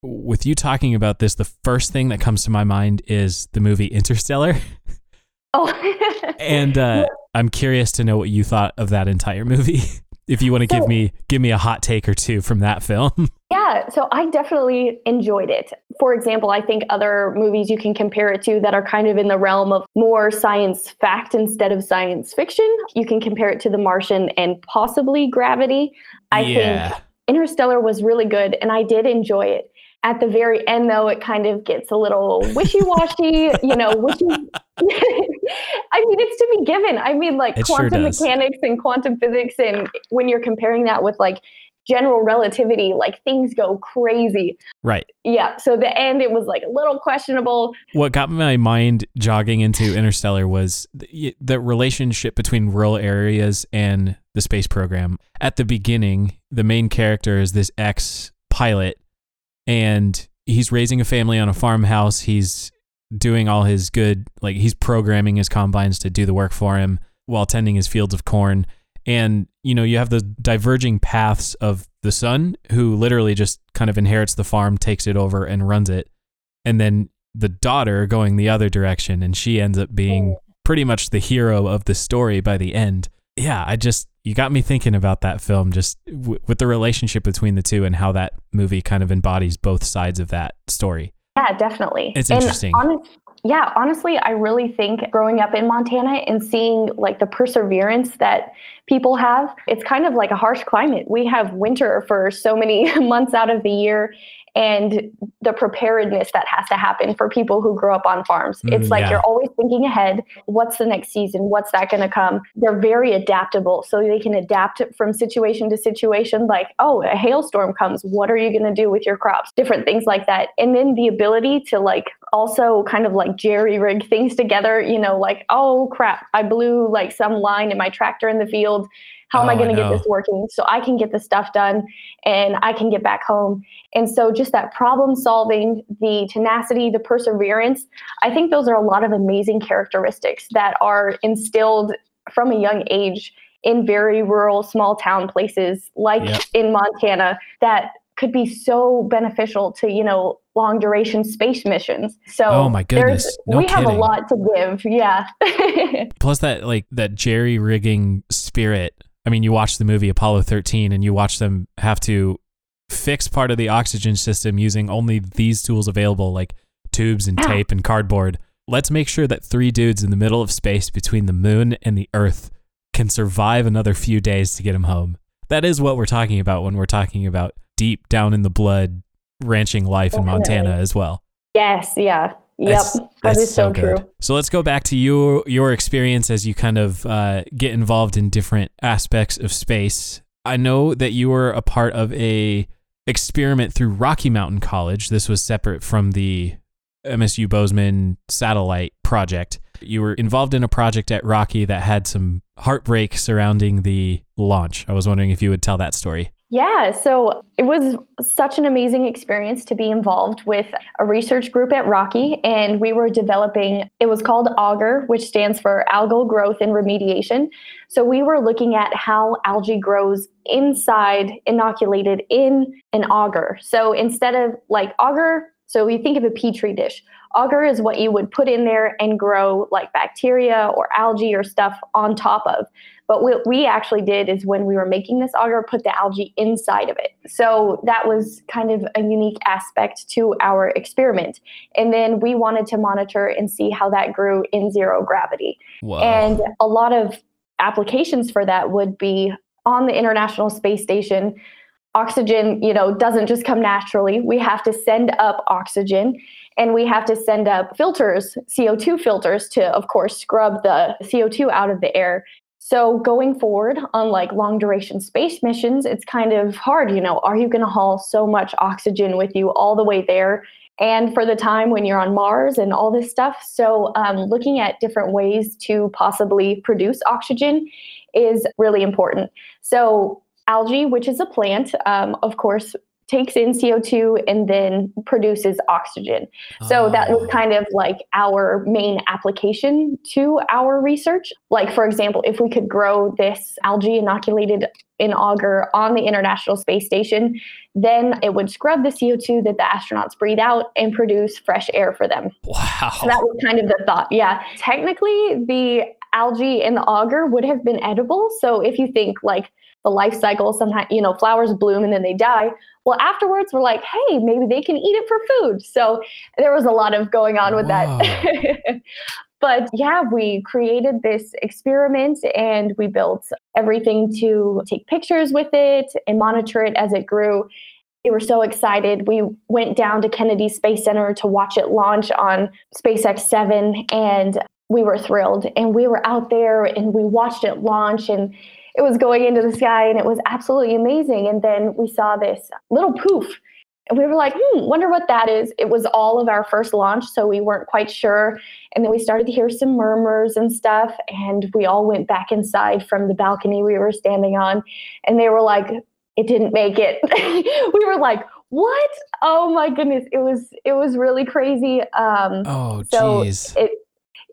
with you talking about this, the first thing that comes to my mind is the movie Interstellar. Oh. and uh, I'm curious to know what you thought of that entire movie. if you want to so, give me give me a hot take or two from that film. Yeah, so I definitely enjoyed it. For example, I think other movies you can compare it to that are kind of in the realm of more science fact instead of science fiction. You can compare it to The Martian and possibly Gravity. I yeah. think Interstellar was really good and I did enjoy it. At the very end though it kind of gets a little wishy-washy you know wishy- i mean it's to be given. I mean like it quantum sure mechanics and quantum physics and when you're comparing that with like general relativity like things go crazy. Right. Yeah so the end it was like a little questionable. What got my mind jogging into interstellar was the, the relationship between rural areas and the space program at the beginning the main character is this ex pilot and he's raising a family on a farmhouse. He's doing all his good, like he's programming his combines to do the work for him while tending his fields of corn. And, you know, you have the diverging paths of the son who literally just kind of inherits the farm, takes it over, and runs it. And then the daughter going the other direction. And she ends up being oh. pretty much the hero of the story by the end. Yeah, I just, you got me thinking about that film just w- with the relationship between the two and how that movie kind of embodies both sides of that story. Yeah, definitely. It's interesting. Honest, yeah, honestly, I really think growing up in Montana and seeing like the perseverance that people have, it's kind of like a harsh climate. We have winter for so many months out of the year and the preparedness that has to happen for people who grow up on farms. Mm, it's like yeah. you're always thinking ahead. What's the next season? What's that going to come? They're very adaptable. So they can adapt from situation to situation. Like, oh, a hailstorm comes. What are you going to do with your crops? Different things like that. And then the ability to like also kind of like jerry rig things together, you know, like, oh crap, I blew like some line in my tractor in the field how am oh, I going to get this working so I can get the stuff done and I can get back home? And so, just that problem solving, the tenacity, the perseverance, I think those are a lot of amazing characteristics that are instilled from a young age in very rural, small town places like yep. in Montana that could be so beneficial to you know long duration space missions so oh my goodness no we kidding. have a lot to give yeah plus that like that jerry rigging spirit I mean, you watch the movie Apollo 13 and you watch them have to fix part of the oxygen system using only these tools available, like tubes and tape and cardboard, let's make sure that three dudes in the middle of space between the moon and the earth can survive another few days to get them home. That is what we're talking about when we're talking about deep down in the blood ranching life in Montana as well. Yes, yeah. Yep. That's- that that's is so, good. true. So let's go back to your your experience as you kind of uh, get involved in different aspects of space. I know that you were a part of a experiment through Rocky Mountain College. This was separate from the MSU Bozeman satellite project. You were involved in a project at Rocky that had some heartbreak surrounding the launch. I was wondering if you would tell that story. Yeah, so it was such an amazing experience to be involved with a research group at Rocky, and we were developing, it was called AGAR, which stands for Algal Growth and Remediation. So we were looking at how algae grows inside, inoculated in an agar. So instead of like auger, so you think of a petri dish. Agar is what you would put in there and grow like bacteria or algae or stuff on top of. But what we actually did is when we were making this agar, put the algae inside of it. So that was kind of a unique aspect to our experiment. And then we wanted to monitor and see how that grew in zero gravity. Whoa. And a lot of applications for that would be on the International Space Station. Oxygen, you know, doesn't just come naturally. We have to send up oxygen and we have to send up filters, CO2 filters to of course scrub the CO2 out of the air. So going forward on like long duration space missions, it's kind of hard, you know, are you going to haul so much oxygen with you all the way there and for the time when you're on Mars and all this stuff. So, um, looking at different ways to possibly produce oxygen is really important. So, algae, which is a plant, um, of course, takes in CO2 and then produces oxygen. So that was Oh. kind of like our main application to our research. Like, for example, if we could grow this algae inoculated in agar on the International Space Station, then it would scrub the CO2 that the astronauts breathe out and produce fresh air for them. wow. So that was kind of the thought. Yeah. Technically, the algae in the agar would have been edible. So if you think like the life cycle, sometimes, you know, flowers bloom and then they die. Well, afterwards, we're like, hey, maybe they can eat it for food. So there was a lot of going on with that. but yeah, we created this experiment and we built everything to take pictures with it and monitor it as it grew. We were so excited. We went down to Kennedy Space Center to watch it launch on SpaceX 7, and we were thrilled. And we were out there and we watched it launch, and it was going into the sky, and it was absolutely amazing. And then we saw this little poof, and we were like, hmm, wonder what that is. It was all of our first launch, so we weren't quite sure. And then we started to hear some murmurs and stuff, and we all went back inside from the balcony we were standing on, and they were like, it didn't make it. we were like, what? Oh my goodness. It was it was really crazy. Um oh, so jeez. it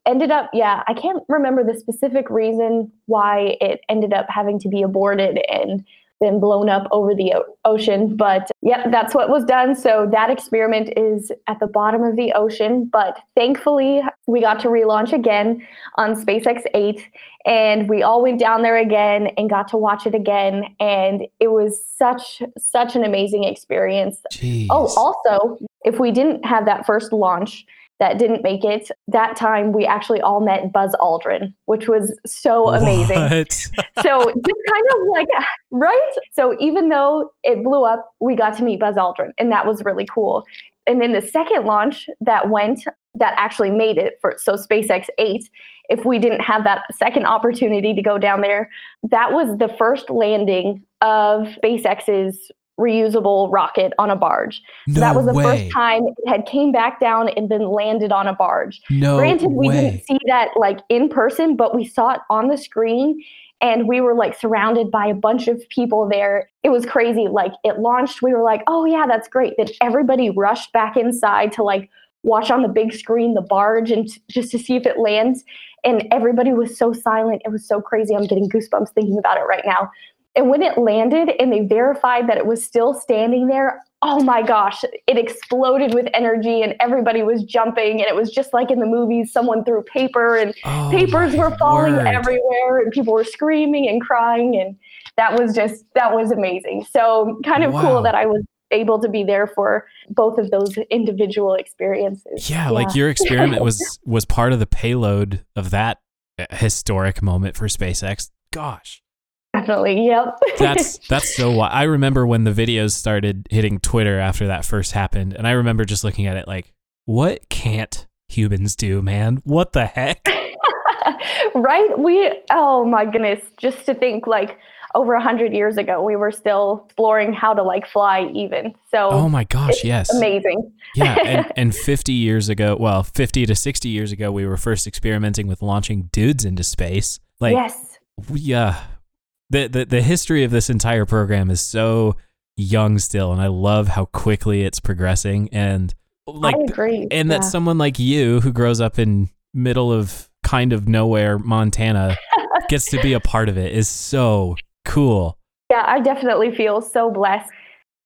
ended up yeah, I can't remember the specific reason why it ended up having to be aborted and then blown up over the o- ocean. But yeah, that's what was done. So that experiment is at the bottom of the ocean. But thankfully, we got to relaunch again on SpaceX 8. And we all went down there again and got to watch it again. And it was such, such an amazing experience. Jeez. Oh, also, if we didn't have that first launch that didn't make it, that time we actually all met Buzz Aldrin, which was so amazing. So just kind of like right? So even though it blew up we got to meet buzz aldrin and that was really cool. And then the second launch that went that actually made it for so spacex 8 if we didn't have that second opportunity to go down there that was the first landing of spacex's reusable rocket on a barge No so that was the way. first time it had came back down and been landed on a barge No Granted, we didn't see that like in person, but we saw it on the screen and we were like surrounded by a bunch of people there. It was crazy. Like it launched, we were like, oh yeah, that's great. Then everybody rushed back inside to like watch on the big screen the barge and t- just to see if it lands. And everybody was so silent. It was so crazy. I'm getting goosebumps thinking about it right now. And when it landed and they verified that it was still standing there, oh my gosh, it exploded with energy and everybody was jumping. And it was just like in the movies, someone threw paper and Oh, papers were falling word. everywhere and people were screaming and crying. And that was just, that was amazing. So kind of Wow. cool that I was able to be there for both of those individual experiences. Yeah, like your experiment was was part of the payload of that uh, historic moment for SpaceX. Gosh. Definitely. Yep. that's that's so wi- I remember when the videos started hitting Twitter after that first happened and I remember just looking at it like what can't humans do, man? What the heck? right? We oh my goodness, just to think like over a hundred years ago, we were still exploring how to like fly even. So Oh my gosh, yes. amazing. yeah, and, and 50 years ago, well, 50 to 60 years ago, we were first experimenting with launching dudes into space. Like, yes. we, uh, the, the, the history of this entire program is so young still, and I love how quickly it's progressing. And like, I agree. and that someone like you who grows up in middle of kind of nowhere, Montana, gets to be a part of it is so cool. yeah, I definitely feel so blessed.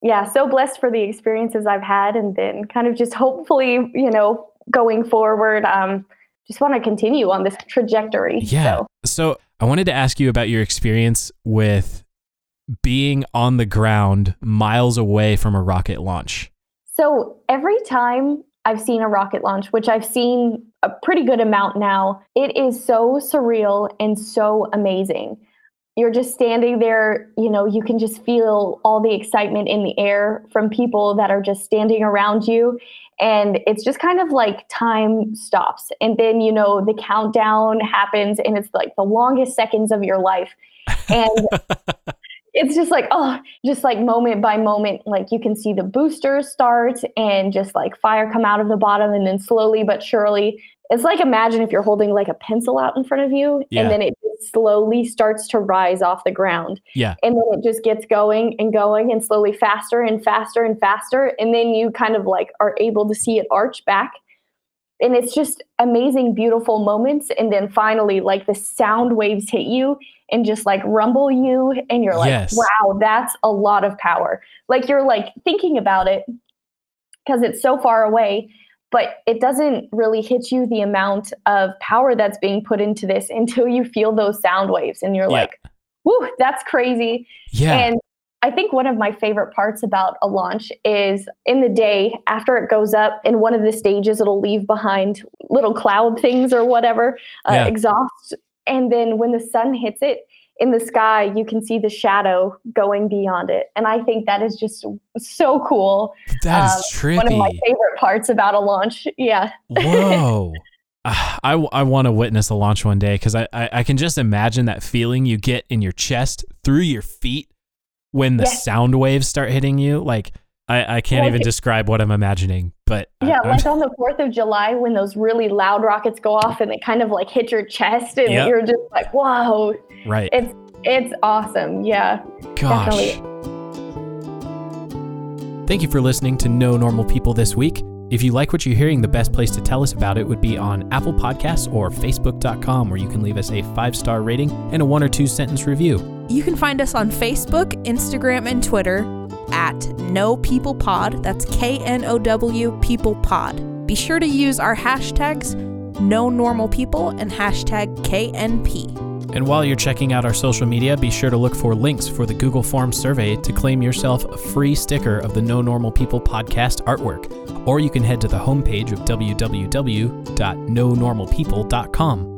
Yeah, so blessed for the experiences I've had, and then kind of just hopefully, you know, going forward, um, just want to continue on this trajectory. Yeah. So. So I wanted to ask you about your experience with being on the ground miles away from a rocket launch. So every time I've seen a rocket launch, which I've seen a pretty good amount now, it is so surreal and so amazing. You're just standing there, you know, you can just feel all the excitement in the air from people that are just standing around you. And it's just kind of like time stops. And then, you know, the countdown happens and it's like the longest seconds of your life. And it's just like oh just like moment by moment like you can see the boosters start and just like fire come out of the bottom and then slowly but surely it's like imagine if you're holding like a pencil out in front of you Yeah. and then it slowly starts to rise off the ground Yeah. and then it just gets going and going and slowly faster and faster and faster and then you kind of like are able to see it arch back and it's just amazing beautiful moments and then finally like the sound waves hit you and just like rumble you and you're like Yes. wow that's a lot of power like you're like thinking about it because it's so far away but it doesn't really hit you the amount of power that's being put into this until you feel those sound waves and you're Yeah. like whoo that's crazy Yeah. and I think one of my favorite parts about a launch is in the day after it goes up, in one of the stages, it'll leave behind little cloud things or whatever, uh, Yeah. exhaust. And then when the sun hits it in the sky, you can see the shadow going beyond it. And I think that is just so cool. That is um, is One of my favorite parts about a launch. Yeah. Whoa. Ah, I, I want to witness a launch one day because I, I, I can just imagine that feeling you get in your chest through your feet when the Yes. sound waves start hitting you. Like, I, I can't Like even describe what I'm imagining, but Yeah, I'm- like on the 4th of July when those really loud rockets go off and they kind of like hit your chest and Yep. you're just like, whoa, right. it's it's awesome. Yeah. Gosh. definitely. Thank you for listening to Know Normal People this week. If you like what you're hearing, the best place to tell us about it would be on Apple Podcasts or Facebook.com, where you can leave us a five star rating and a one or two sentence review. You can find us on Facebook, Instagram, and Twitter at Know People Pod. That's K N O W People Pod. Be sure to use our hashtags Know Normal People and hashtag KNP. And while you're checking out our social media, be sure to look for links for the Google Forms survey to claim yourself a free sticker of the Know Normal People podcast artwork. Or you can head to the homepage of www.nonormalpeople.com.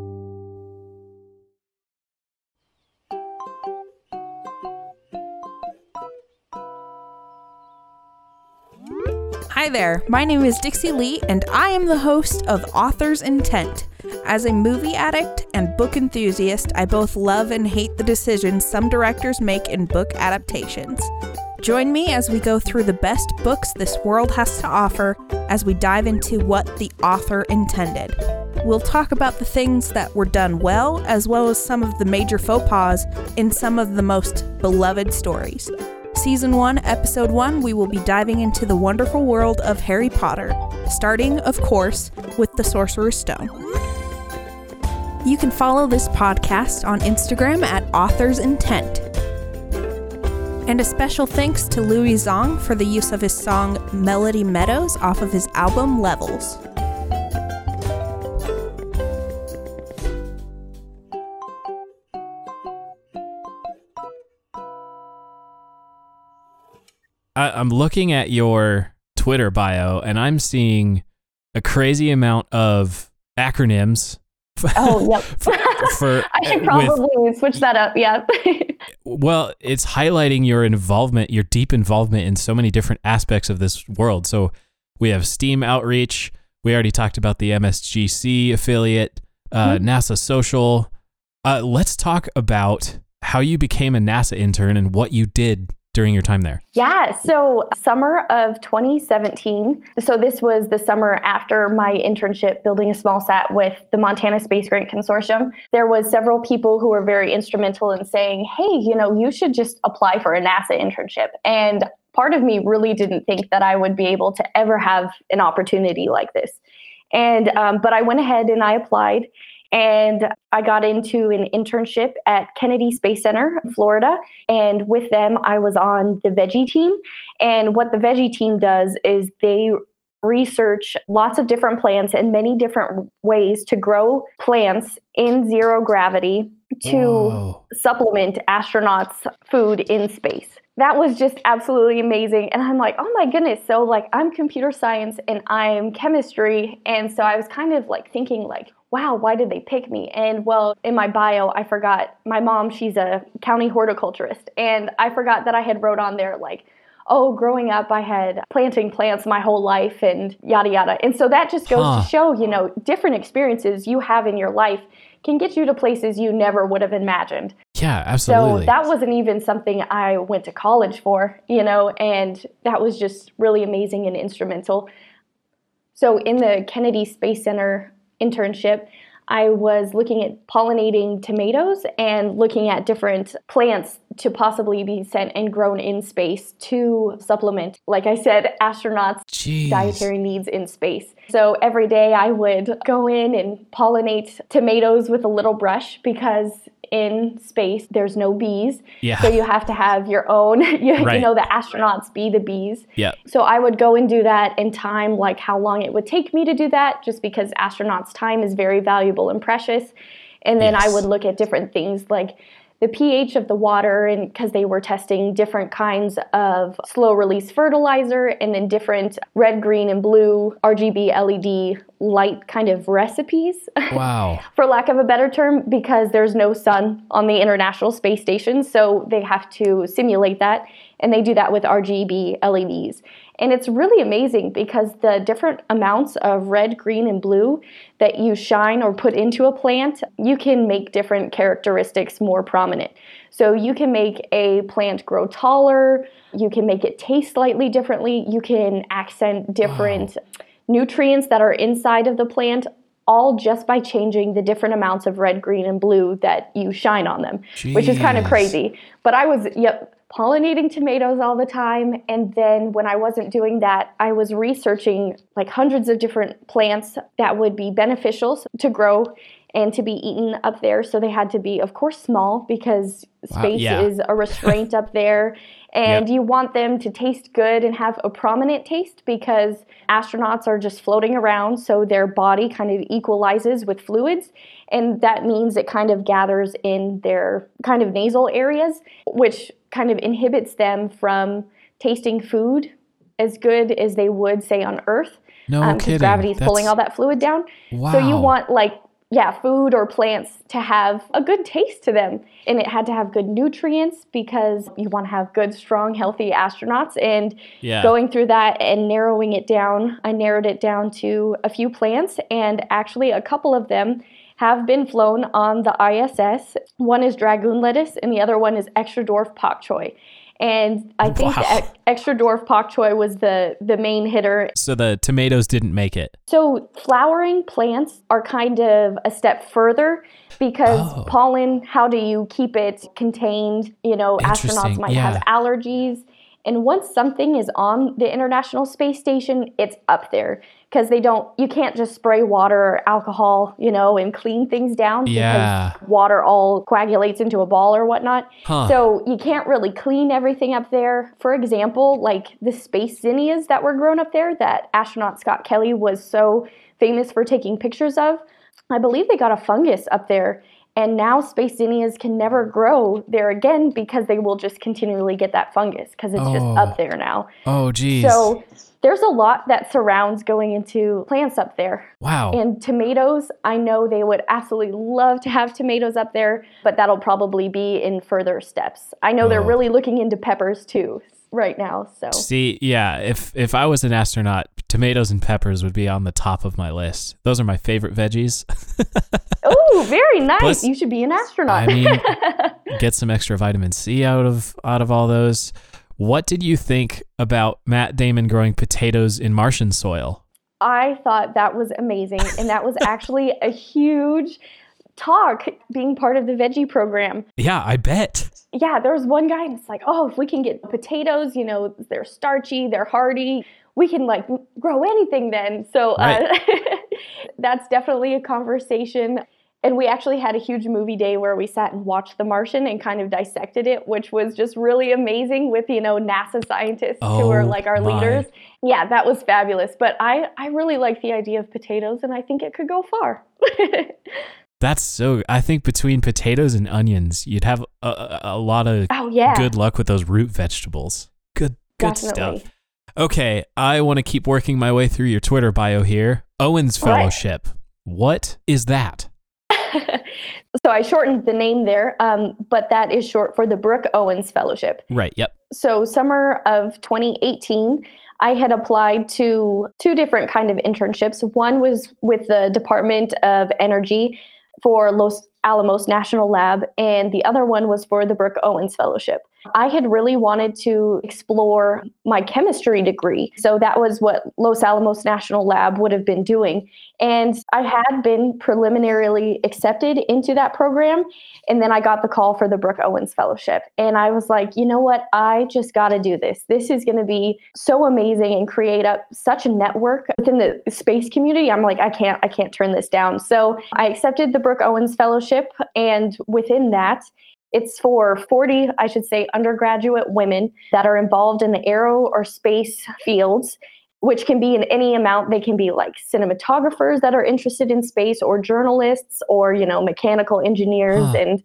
Hi there, my name is Dixie Lee, and I am the host of Author's Intent. As a movie addict and book enthusiast, I both love and hate the decisions some directors make in book adaptations. Join me as we go through the best books this world has to offer as we dive into what the author intended. We'll talk about the things that were done well, as well as some of the major faux pas in some of the most beloved stories. Season 1, Episode 1, we will be diving into the wonderful world of Harry Potter, starting, of course, with the Sorcerer's Stone. You can follow this podcast on Instagram at Author's Intent. And a special thanks to Louie Zong for the use of his song Melody Meadows off of his album Levels. I, I'm looking at your Twitter bio and I'm seeing a crazy amount of acronyms. Oh, yep. for, for I should with- probably switch that up. Yeah. well, it's highlighting your involvement, your deep involvement in so many different aspects of this world. So we have STEAM outreach. We already talked about the MSGC affiliate, uh, Mm-hmm. NASA Social. Uh, let's talk about how you became a NASA intern and what you did during your time there. Yeah, so summer of 2017. So this was the summer after my internship building a small sat with the Montana Space Grant Consortium. There was several people who were very instrumental in saying, "Hey, you know, you should just apply for a NASA internship." And part of me really didn't think that I would be able to ever have an opportunity like this. And um, but I went ahead and I applied and I got into an internship at Kennedy Space Center, Florida. And with them, I was on the veggie team. And what the veggie team does is they research lots of different plants and many different ways to grow plants in zero gravity to Whoa. supplement astronauts' food in space. That was just absolutely amazing. And I'm like, oh my goodness. So, like, I'm computer science and I'm chemistry. And so I was kind of like thinking, like, wow, why did they pick me? And well, in my bio, I forgot my mom, she's a county horticulturist. And I forgot that I had wrote on there, like, oh, growing up, I had planting plants my whole life and yada yada. And so that just goes Huh. to show, you know, different experiences you have in your life can get you to places you never would have imagined. Yeah, absolutely. So that wasn't even something I went to college for, you know, and that was just really amazing and instrumental. So in the Kennedy Space Center internship, I was looking at pollinating tomatoes and looking at different plants to possibly be sent and grown in space to supplement, like I said, astronauts' Jeez. dietary needs in space. So every day I would go in and pollinate tomatoes with a little brush because in space there's no bees. Yeah. So you have to have your own, you, Right. you know, the astronauts be the bees. yeah. So I would go and do that in time, like how long it would take me to do that, just because astronauts' time is very valuable and precious. And then I would look at different things like the pH of the water, and because they were testing different kinds of slow release fertilizer, and then different red, green, and blue RGB LED light kind of recipes Wow. for lack of a better term, because there's no sun on the International Space Station. So they have to simulate that, and they do that with RGB LEDs. And it's really amazing because the different amounts of red, green, and blue that you shine or put into a plant, you can make different characteristics more prominent. So you can make a plant grow taller, you can make it taste slightly differently, you can accent different nutrients that are inside of the plant all just by changing the different amounts of red, green, and blue that you shine on them, which is kind of crazy. But I was, yep, pollinating tomatoes all the time. And then when I wasn't doing that, I was researching like hundreds of different plants that would be beneficial to grow and to be eaten up there. So they had to be, of course, small because Wow, space yeah. is a restraint up there. And Yep. you want them to taste good and have a prominent taste because astronauts are just floating around, so their body kind of equalizes with fluids. And that means it kind of gathers in their kind of nasal areas, which kind of inhibits them from tasting food as good as they would, say, on Earth. No um, because kidding. gravity's pulling all that fluid down. Wow. So you want like yeah, food or plants to have a good taste to them. And it had to have good nutrients because you want to have good, strong, healthy astronauts. And Yeah. going through that and narrowing it down, I narrowed it down to a few plants, and actually, a couple of them have been flown on the ISS. One is dragoon lettuce, and the other one is extra dwarf pak choi. And I think Wow. extra dwarf pak choi was the the main hitter So the tomatoes didn't make it. so flowering plants are kind of a step further because Oh. pollen, how do you keep it contained? You know, astronauts might yeah. have allergies. And once something is on the International Space Station, it's up there because they don't, you can't just spray water or alcohol, you know, and clean things down Yeah. because water all coagulates into a ball or whatnot. Huh. So you can't really clean everything up there. For example, like the space zinnias that were grown up there that astronaut Scott Kelly was so famous for taking pictures of. I believe they got a fungus up there And now space zinnias can never grow there again because they will just continually get that fungus because it's just Oh. up there now. Oh, geez. So there's a lot that surrounds going into plants up there. wow. And tomatoes, I know they would absolutely love to have tomatoes up there, but that'll probably be in further steps. I know they're Oh. really looking into peppers too right now. So See, yeah, if if I was an astronaut, tomatoes and peppers would be on the top of my list. Those are my favorite veggies. Oh, very nice. Plus- you should be an astronaut. I mean, get some extra vitamin C out of out of all those. What did you think about Matt Damon growing potatoes in Martian soil? I thought that was amazing. And that was actually a huge talk being part of the veggie program. Yeah, I bet. Yeah, there was one guy, and it's like, oh, if we can get potatoes, you know, they're starchy, they're hardy, we can like grow anything then. So uh, that's definitely a conversation. And we actually had a huge movie day where we sat and watched The Martian and kind of dissected it, which was just really amazing with, you know, NASA scientists who are Oh, like our my. leaders. Yeah, that was fabulous. But I, I really like the idea of potatoes and I think it could go far. That's so. I think between potatoes and onions, you'd have a, a, a lot of oh, yeah. good luck with those root vegetables. Good, good definitely. stuff. Okay, I want to keep working my way through your Twitter bio here. Owens Right. Fellowship. What is that? so I shortened the name there, um, but that is short for the Brooke Owens Fellowship. Right. Yep. So summer of 2018, I had applied to two different kind of internships. One was with the Department of Energy for Los Alamos National Lab, and the other one was for the Brooke Owens Fellowship. I had really wanted to explore my chemistry degree. So that was what Los Alamos National Lab would have been doing. And I had been preliminarily accepted into that program. And then I got the call for the Brooke Owens Fellowship. And I was like, you know what? I just got to do this. This is going to be so amazing and create up such a network within the space community. I'm like, I can't, I can't turn this down. So I accepted the Brooke Owens Fellowship. And within that, it's for 40, I should say, undergraduate women that are involved in the aero or space fields, which can be in any amount. They can be like cinematographers that are interested in space, or journalists, or, you know, mechanical engineers. Huh. And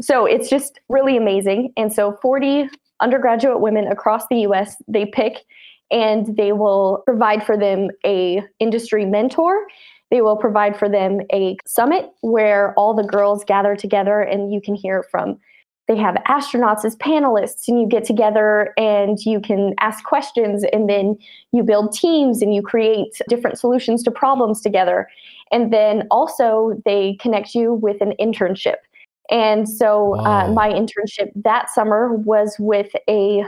so it's just really amazing. And so 40 undergraduate women across the US, they pick and they will provide for them a industry mentor they will provide for them a summit where all the girls gather together and you can hear from. They have astronauts as panelists and you get together and you can ask questions and then you build teams and you create different solutions to problems together. And then also they connect you with an internship. And so uh, my internship that summer was with a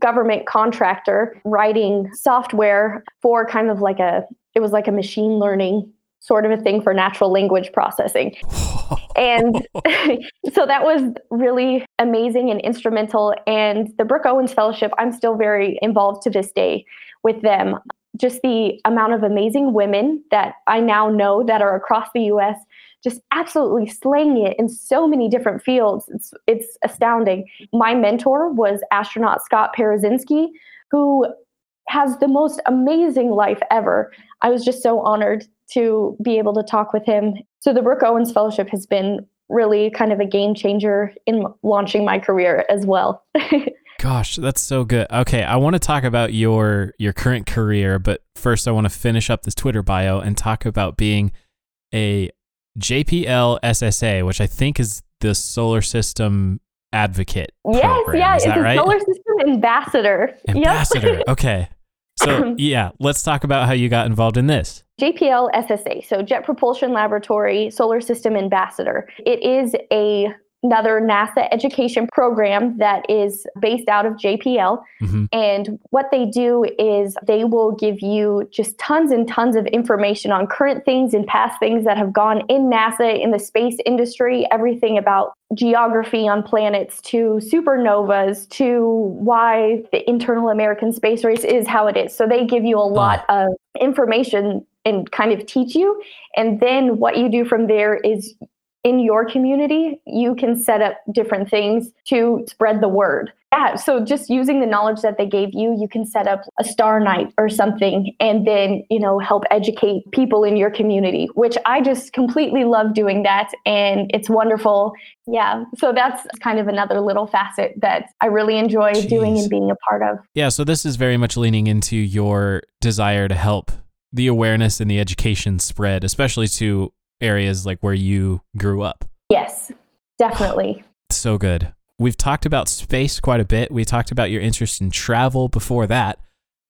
government contractor writing software for kind of like a it was like a machine learning sort of a thing for natural language processing. And so that was really amazing and instrumental. And the brooke owens fellowship i'm still very involved to this day with them. Just the amount of amazing women that i now know that are across the us just absolutely slaying it in so many different fields. It's, it's astounding. My mentor was astronaut scott Parazynski, who has the most amazing life ever. I was just so honored to be able to talk with him. So the Brooke Owens Fellowship has been really kind of a game changer in launching my career as well. Gosh, that's so good. Okay, I want to talk about your your current career, but first I want to finish up this Twitter bio and talk about being a JPL SSA, which I think is the solar system advocate. yes, program. yeah, is it's a right? solar system ambassador. Yep. Ambassador. okay. So yeah, let's talk about how you got involved in this. JPL SSA, so Jet Propulsion Laboratory Solar System Ambassador. It is a another NASA education program that is based out of JPL. hmm And what they do is they will give you just tons and tons of information on current things and past things that have gone in NASA, in the space industry, everything about geography on planets to supernovas to why the internal American space race is how it is. So they give you a lot of information and kind of teach you. And then what you do from there is in your community, you can set up different things to spread the word. Yeah, so just using the knowledge that they gave you, you can set up a star night or something and then, you know, help educate people in your community, which I just completely love doing that and it's wonderful. Yeah, so that's kind of another little facet that I really enjoy Jeez. doing and being a part of. Yeah, so this is very much leaning into your desire to help the awareness and the education spread, especially to areas like where you grew up. Yes, definitely. So good. We've talked about space quite a bit. We talked about your interest in travel before that.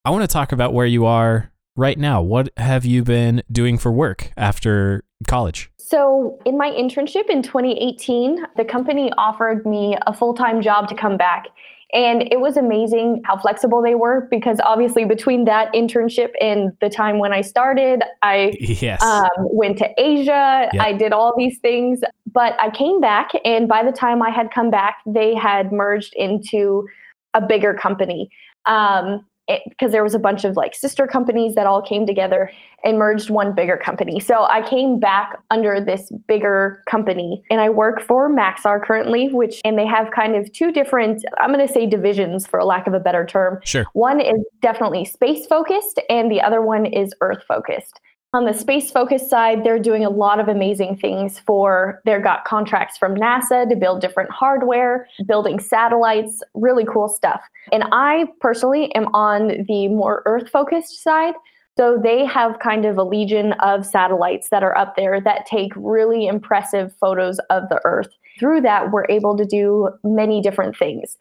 I want to talk about where you are right now. What have you been doing for work after college? So, in my internship in 2018, the company offered me a full time job to come back. And it was amazing how flexible they were because obviously, between that internship and the time when I started, I yes. um, went to Asia. Yep. I did all these things. But I came back, and by the time I had come back, they had merged into a bigger company. Um, because there was a bunch of like sister companies that all came together and merged one bigger company. So I came back under this bigger company and I work for Maxar currently, which and they have kind of two different I'm going to say divisions for lack of a better term. Sure. One is definitely space focused and the other one is earth focused. On the space focused side, they're doing a lot of amazing things for they've got contracts from NASA to build different hardware, building satellites, really cool stuff. And I personally am on the more earth focused side. So they have kind of a legion of satellites that are up there that take really impressive photos of the earth. Through that, we're able to do many different things.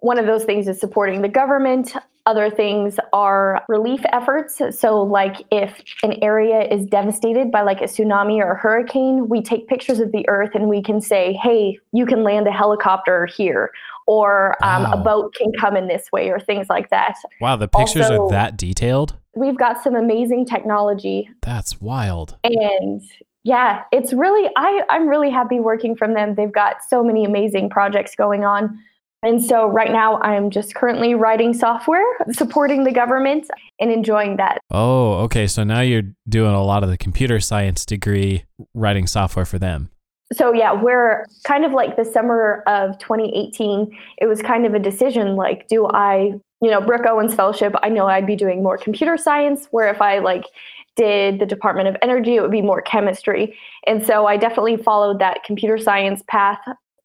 One of those things is supporting the government. Other things are relief efforts. So, like if an area is devastated by like a tsunami or a hurricane, we take pictures of the earth and we can say, hey, you can land a helicopter here, or um, a boat can come in this way, or things like that. Wow, the pictures Also- are that detailed? We've got some amazing technology That's wild. and yeah it's really i i'm really happy working from them they've got so many amazing projects going on and so right now i'm just currently writing software supporting the government and enjoying that Oh, okay. So now you're doing a lot of the computer science degree writing software for them. so yeah we're kind of like the summer of 2018 it was kind of a decision like do i you know brooke owens fellowship i know i'd be doing more computer science where if i like did the department of energy it would be more chemistry and so i definitely followed that computer science path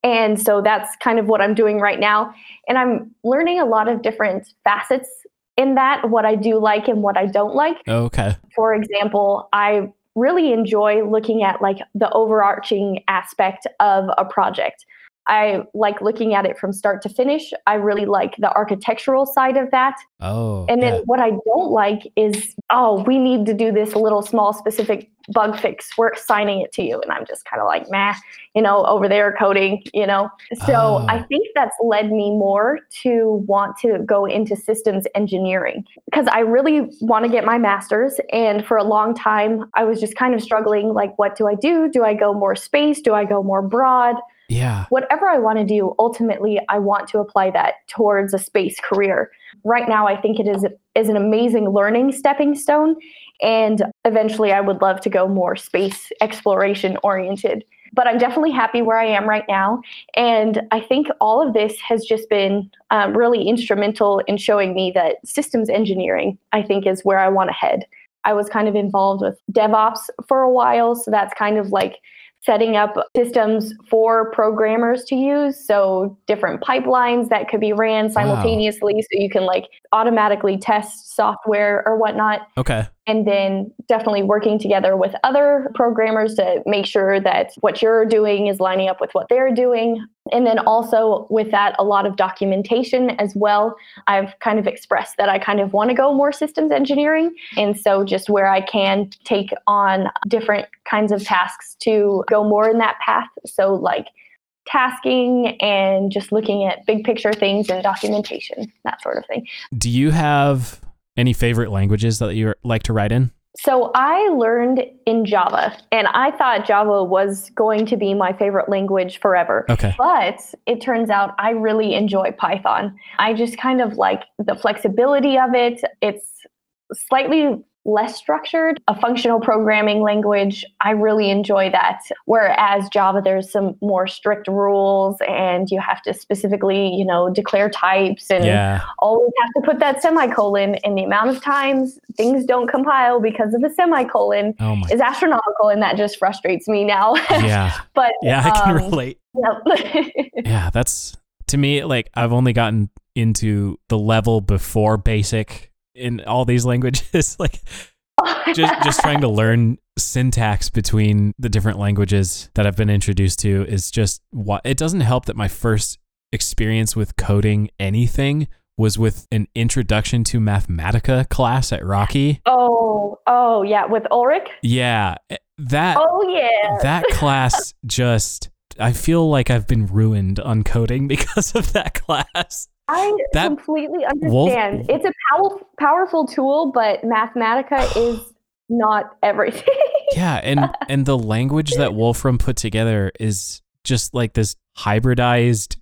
and so that's kind of what i'm doing right now and i'm learning a lot of different facets in that what i do like and what i don't like Okay. for example, I really enjoy looking at like the overarching aspect of a project. I like looking at it from start to finish. I really like the architectural side of that. Oh. And then yeah. what I don't like is, oh, we need to do this little small specific bug fix. We're assigning it to you. And I'm just kind of like, meh, you know, over there coding, you know. So Oh. I think that's led me more to want to go into systems engineering because I really want to get my master's. And for a long time, I was just kind of struggling like, what do I do? Do I go more space? Do I go more broad? Yeah. whatever I want to do, ultimately, I want to apply that towards a space career. Right now, I think it is is an amazing learning stepping stone, and eventually, I would love to go more space exploration oriented. But I'm definitely happy where I am right now, and I think all of this has just been um, really instrumental in showing me that systems engineering, I think, is where I want to head. I was kind of involved with DevOps for a while, so that's kind of like setting up systems for programmers to use. So different pipelines that could be ran simultaneously. So you can like automatically test software or whatnot. Okay. And then definitely working together with other programmers to make sure that what you're doing is lining up with what they're doing. And then also with that, a lot of documentation as well. I've kind of expressed that I kind of want to go more systems engineering. And so just where I can take on different kinds of tasks to go more in that path. So like tasking and just looking at big picture things and documentation, that sort of thing. Do you have any favorite languages that you like to write in? So I learned in Java, and I thought Java was going to be my favorite language forever. Okay. But it turns out I really enjoy Python. I just kind of like the flexibility of it. It's slightly less structured. A functional programming language, I really enjoy that. Whereas Java, there's some more strict rules and you have to specifically, you know, declare types and Yeah. always have to put that semicolon. And the amount of times things don't compile because of the semicolon Oh is astronomical. And that just frustrates me now. Yeah. but Yeah, I can um, relate. Yep. Yeah, that's to me like I've only gotten into the level before basic in all these languages like just just trying to learn syntax between the different languages that I've been introduced to is just what it doesn't help that my first experience with coding anything was with an introduction to mathematica class at Rocky. oh, oh yeah, with Ulrich. Yeah, eh, that Oh yeah. that class just I feel like I've been ruined on coding because of that class. I that completely Wolf- understand. it's a pow- powerful tool, but Mathematica is not everything. Yeah, and and the language that Wolfram put together is just like this hybridized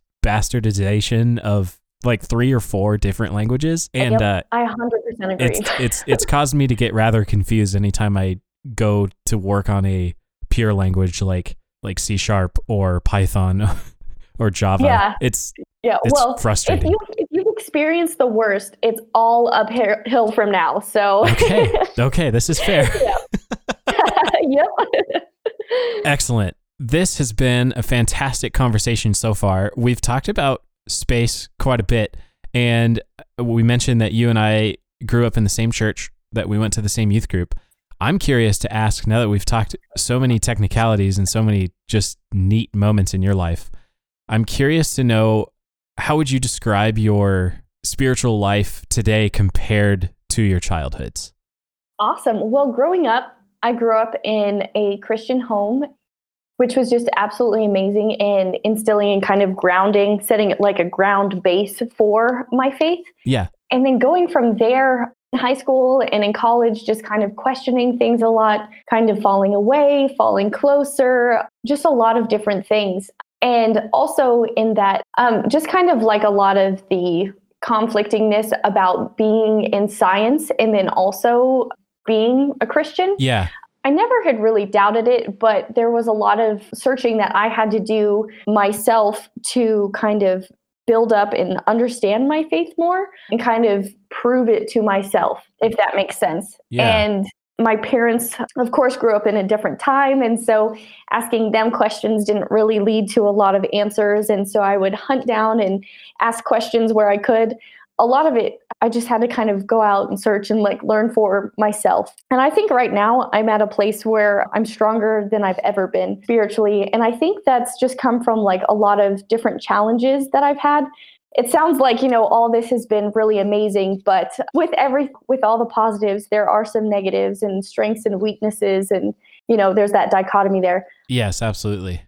bastardization of like three or four different languages, and Yep. uh, I 100% agree. it's it's it's caused me to get rather confused anytime I go to work on a pure language like like C sharp or Python or Java. Yeah. It's yeah, it's well, if you if you've experienced the worst, it's all uphill from now. So okay, okay, this is fair. yep. Excellent. This has been a fantastic conversation so far. We've talked about space quite a bit, and we mentioned that you and I grew up in the same church, that we went to the same youth group. I'm curious to ask now that we've talked so many technicalities and so many just neat moments in your life. I'm curious to know how would you describe your spiritual life today compared to your childhoods? Awesome. Well, growing up, I grew up in a Christian home, which was just absolutely amazing in instilling and kind of grounding, setting it like a ground base for my faith. Yeah. And then going from there, high school and in college, just kind of questioning things a lot, kind of falling away, falling closer, just a lot of different things. And also in that, um, just kind of like a lot of the conflictingness about being in science and then also being a Christian. Yeah. I never had really doubted it, but there was a lot of searching that I had to do myself to kind of build up and understand my faith more and kind of prove it to myself, if that makes sense. Yeah. And my parents, of course, grew up in a different time. And so asking them questions didn't really lead to a lot of answers. And so I would hunt down and ask questions where I could. A lot of it, I just had to kind of go out and search and like learn for myself. And I think right now I'm at a place where I'm stronger than I've ever been spiritually. And I think that's just come from like a lot of different challenges that I've had it sounds like you know all this has been really amazing but with every with all the positives there are some negatives and strengths and weaknesses and you know there's that dichotomy there Yes, absolutely.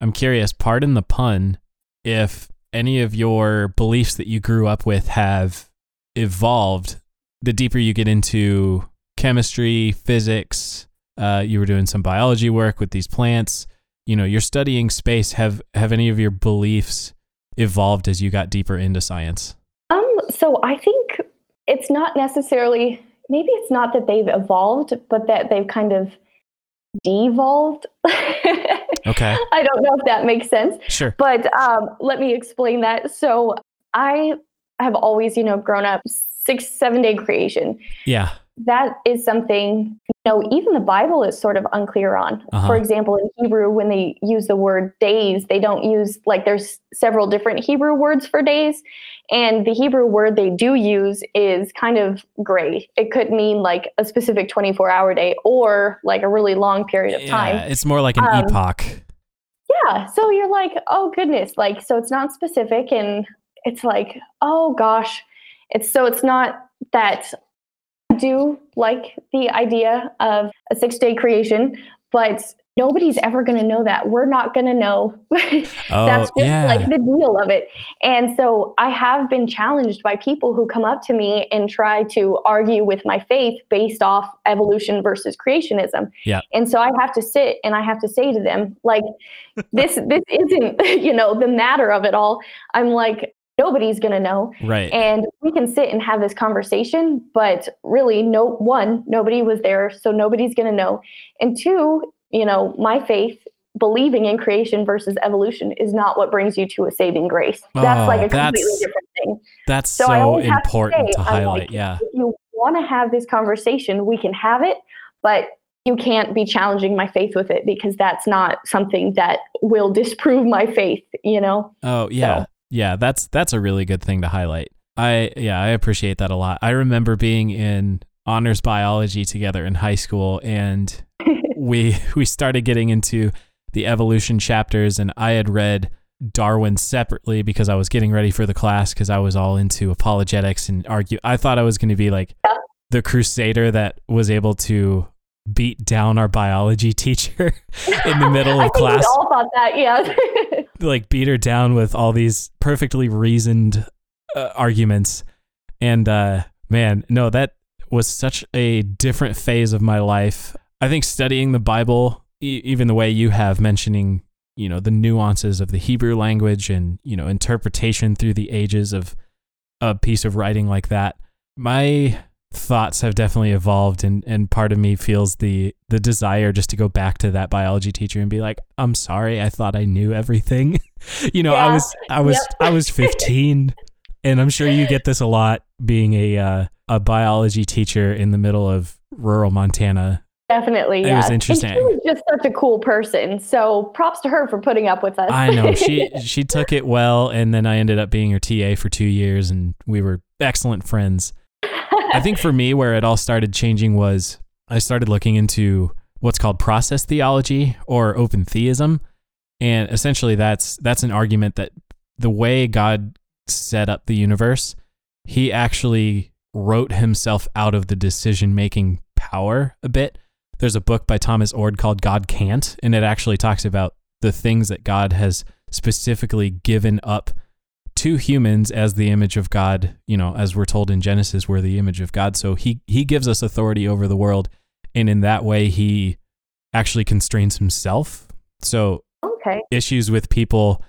I'm curious, pardon the pun, if any of your beliefs that you grew up with have evolved the deeper you get into chemistry, physics, uh, you were doing some biology work with these plants, you know, you're studying space. Have have any of your beliefs evolved as you got deeper into science? um so i think it's not necessarily maybe it's not that they've evolved but that they've kind of devolved Okay. i don't know if that makes sense Sure. But um, let me explain that. So I have always, you know, grown up six, seven day creation. Yeah. That is something, you know, even the Bible is sort of unclear on. Uh-huh. For example, in Hebrew, when they use the word days, they don't use, like, there's several different Hebrew words for days. And the Hebrew word they do use is kind of gray. It could mean like a specific 24 hour day or like a really long period of time. Yeah, it's more like an Um, epoch. Yeah. So you're like, oh goodness, like so it's not specific and it's like, oh gosh. It's so it's not that do like the idea of a six day creation, but nobody's ever gonna know that. We're not gonna know. Oh, That's just yeah. like the deal of it. And so I have been challenged by people who come up to me and try to argue with my faith based off evolution versus creationism. Yeah. And so I have to sit and I have to say to them, like, this this isn't, you know, the matter of it all. I'm like, nobody's going to know. Right. And we can sit and have this conversation, but really, no one, nobody was there, so nobody's going to know. And two, you know, my faith, believing in creation versus evolution, is not what brings you to a saving grace. Oh, that's Oh, like a that's- completely different thing. That's So so have to important say, to highlight. like, yeah. If you want to have this conversation, we can have it, but you can't be challenging my faith with it because that's not something that will disprove my faith, you know? Oh yeah. So- Yeah, that's that's a really good thing to highlight. I yeah, I appreciate that a lot. I remember being in honors biology together in high school and we we started getting into the evolution chapters and I had read Darwin separately because I was getting ready for the class because I was all into apologetics and argue. I thought I was going to be like the crusader that was able to beat down our biology teacher in the middle I of think class. we all thought that, yeah. like beat her down with all these perfectly reasoned uh, arguments. And uh man no that was such a different phase of my life. I think studying the bible e- even the way you have mentioning you know the nuances of the hebrew language and you know interpretation through the ages of a piece of writing like that my thoughts have definitely evolved and and part of me feels the the desire just to go back to that biology teacher and be like i'm sorry i thought i knew everything you know i was i was Yep. i was 15 and i'm sure you get this a lot being a uh, a biology teacher in the middle of rural montana Definitely, It yeah. was And interesting. she was just such a cool person. So props to her for putting up with us. i know she she took it well and then i ended up being her ta for two years and we were excellent friends I think for me, where it all started changing was I started looking into what's called process theology or open theism, and essentially that's that's an argument that the way God set up the universe, He actually wrote Himself out of the decision making power a bit. There's a book by Thomas Oord called God Can't, and it actually talks about the things that God has specifically given up to humans as the image of God, you know, as we're told in Genesis, we're the image of God. So he he gives us authority over the world, and in that way, he actually constrains himself. So okay. issues with people,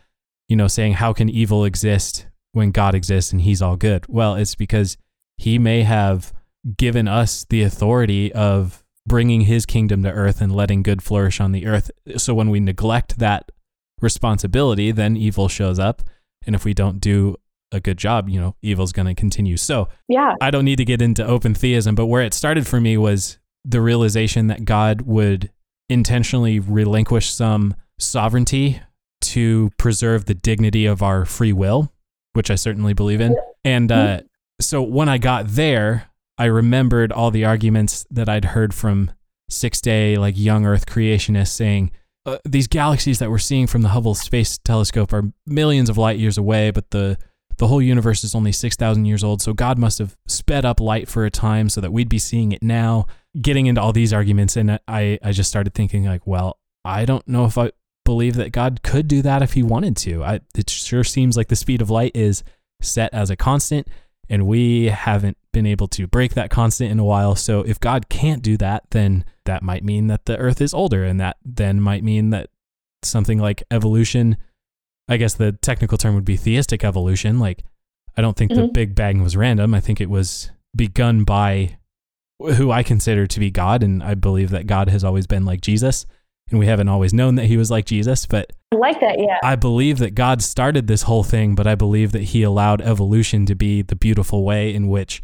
you know, saying how can evil exist when God exists and He's all good? Well, it's because He may have given us the authority of bringing His kingdom to earth and letting good flourish on the earth. So when we neglect that responsibility, then evil shows up. And if we don't do a good job, you know, evil's going to continue. So Yeah. I don't need to get into open theism, but where it started for me was the realization that God would intentionally relinquish some sovereignty to preserve the dignity of our free will, which I certainly believe in. And uh, so when I got there, I remembered all the arguments that I'd heard from six day, like young Earth creationists saying, uh, these galaxies that we're seeing from the Hubble Space Telescope are millions of light years away, but the the whole universe is only 6,000 years old, so God must have sped up light for a time so that we'd be seeing it now. Getting into all these arguments, and I, I just started thinking, like, well, I don't know if I believe that God could do that if he wanted to. I, it sure seems like the speed of light is set as a constant, and we haven't been able to break that constant in a while. So if God can't do that, then that might mean that the earth is older, and that then might mean that something like evolution I guess the technical term would be theistic evolution. Like, I don't think the Mhm. Big Bang was random. I think it was begun by who I consider to be God. And I believe that God has always been like Jesus. And we haven't always known that he was like Jesus. But I like that. Yeah. I believe that God started this whole thing, but I believe that he allowed evolution to be the beautiful way in which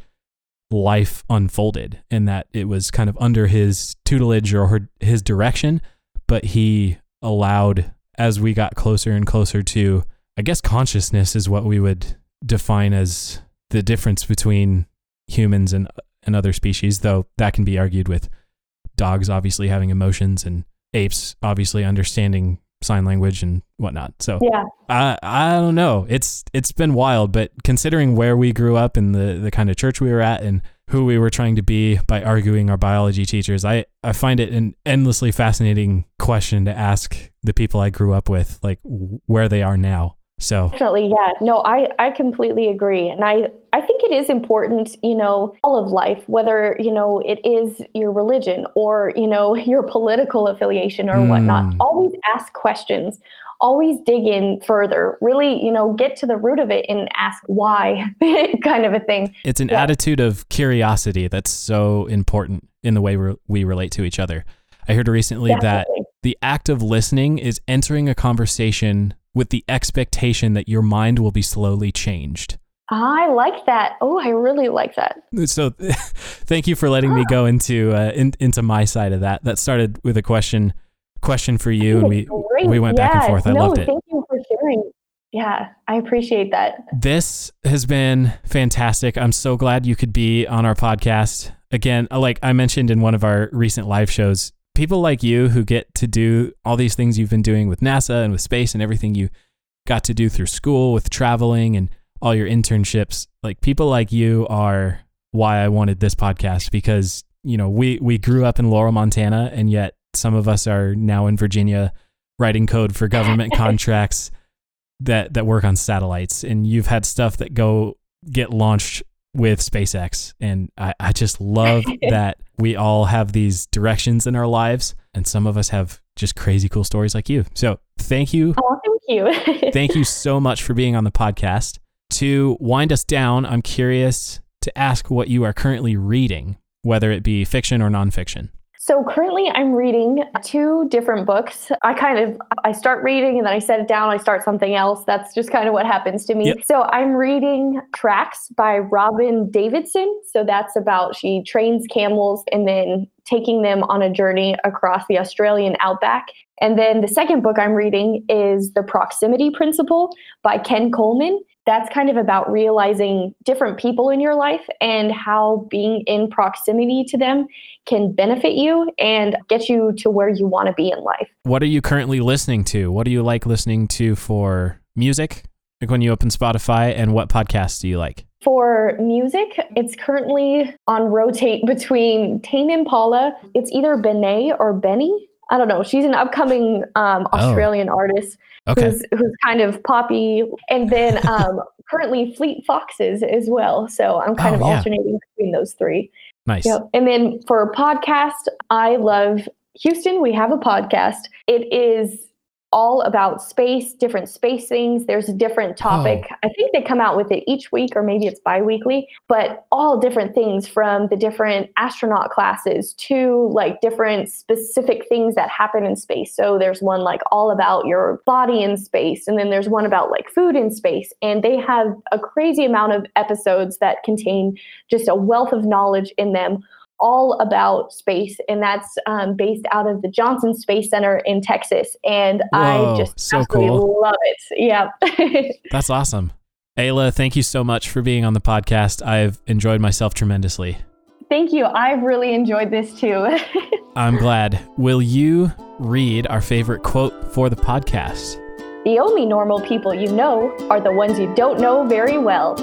life unfolded and that it was kind of under his tutelage or her- his direction, but he allowed as we got closer and closer to, I guess, consciousness is what we would define as the difference between humans and, and other species, though that can be argued with dogs obviously having emotions and apes obviously understanding sign language and whatnot. So Yeah. I I don't know. It's it's been wild, but considering where we grew up and the the kind of church we were at and who we were trying to be by arguing our biology teachers, I I find it an endlessly fascinating question to ask the people I grew up with, like where they are now. So Definitely, yeah. No, I, I completely agree. And I, I think it is important, you know, all of life, whether, you know, it is your religion or, you know, your political affiliation or whatnot, Mm. always ask questions. always dig in further. Really, you know, get to the root of it and ask why, kind of a thing. It's an Yeah. attitude of curiosity that's so important in the way we we relate to each other. I heard recently that the act of listening is entering a conversation with the expectation that your mind will be slowly changed. I like that. Oh, I really like that. So, thank you for letting me go into uh, in, into my side of that. That started with a question question for you, and we Great. we went back and forth. I no, loved it. Thank you for sharing. Yeah, I appreciate that. This has been fantastic. I'm so glad you could be on our podcast. Again, like I mentioned in one of our recent live shows, people like you who get to do all these things you've been doing with NASA and with space and everything you got to do through school with traveling and all your internships, like people like you are why I wanted this podcast because, you know, we we grew up in Laurel, Montana and yet some of us are now in Virginia writing code for government contracts that that work on satellites. And you've had stuff that go get launched with SpaceX and I, I just love that we all have these directions in our lives and some of us have just crazy cool stories like you. So thank you. Oh, thank you. Thank you so much for being on the podcast. To wind us down, I'm curious to ask what you are currently reading, whether it be fiction or nonfiction. So currently I'm reading two different books. I kind of I start reading and then I set it down, I start something else. That's just kind of what happens to me. Yep. So I'm reading Tracks by Robyn Davidson. So that's about she trains camels and then taking them on a journey across the Australian outback. And then the second book I'm reading is The Proximity Principle by Ken Coleman. That's kind of about realizing different people in your life and how being in proximity to them can benefit you and get you to where you want to be in life. What are you currently listening to? What do you like listening to for music? Like when you open Spotify, and what podcasts do you like? For music, it's currently on rotate between Tame Impala. It's either Benet or Benny. I don't know. She's an upcoming um, Oh. Australian artist Okay. who's who's kind of poppy, and then um, currently Fleet Foxes as well. So I'm kind Oh, of yeah. alternating between those three. Nice. Yep. And then for podcast, I love Houston. We have a podcast. It is all about space, different space things. There's a different oh. topic. I think they come out with it each week, or maybe it's bi weekly, but all different things from the different astronaut classes to like different specific things that happen in space. So there's one like all about your body in space, and then there's one about like food in space. And they have a crazy amount of episodes that contain just a wealth of knowledge in them all about space and that's um, based out of the johnson space center in texas and Whoa, i just so absolutely cool. love it yeah That's awesome. Ayla, thank you so much for being on the podcast. I've enjoyed myself tremendously. thank you i've really enjoyed this too I'm glad. Will you read our favorite quote for the podcast? the only normal people you know are the ones you don't know very well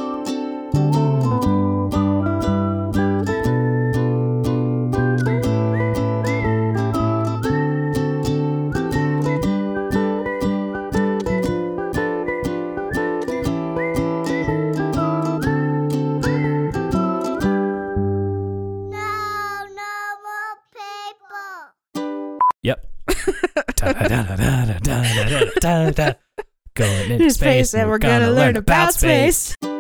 da, da, going into space, and we're, gonna, gonna, learn about, about space. space.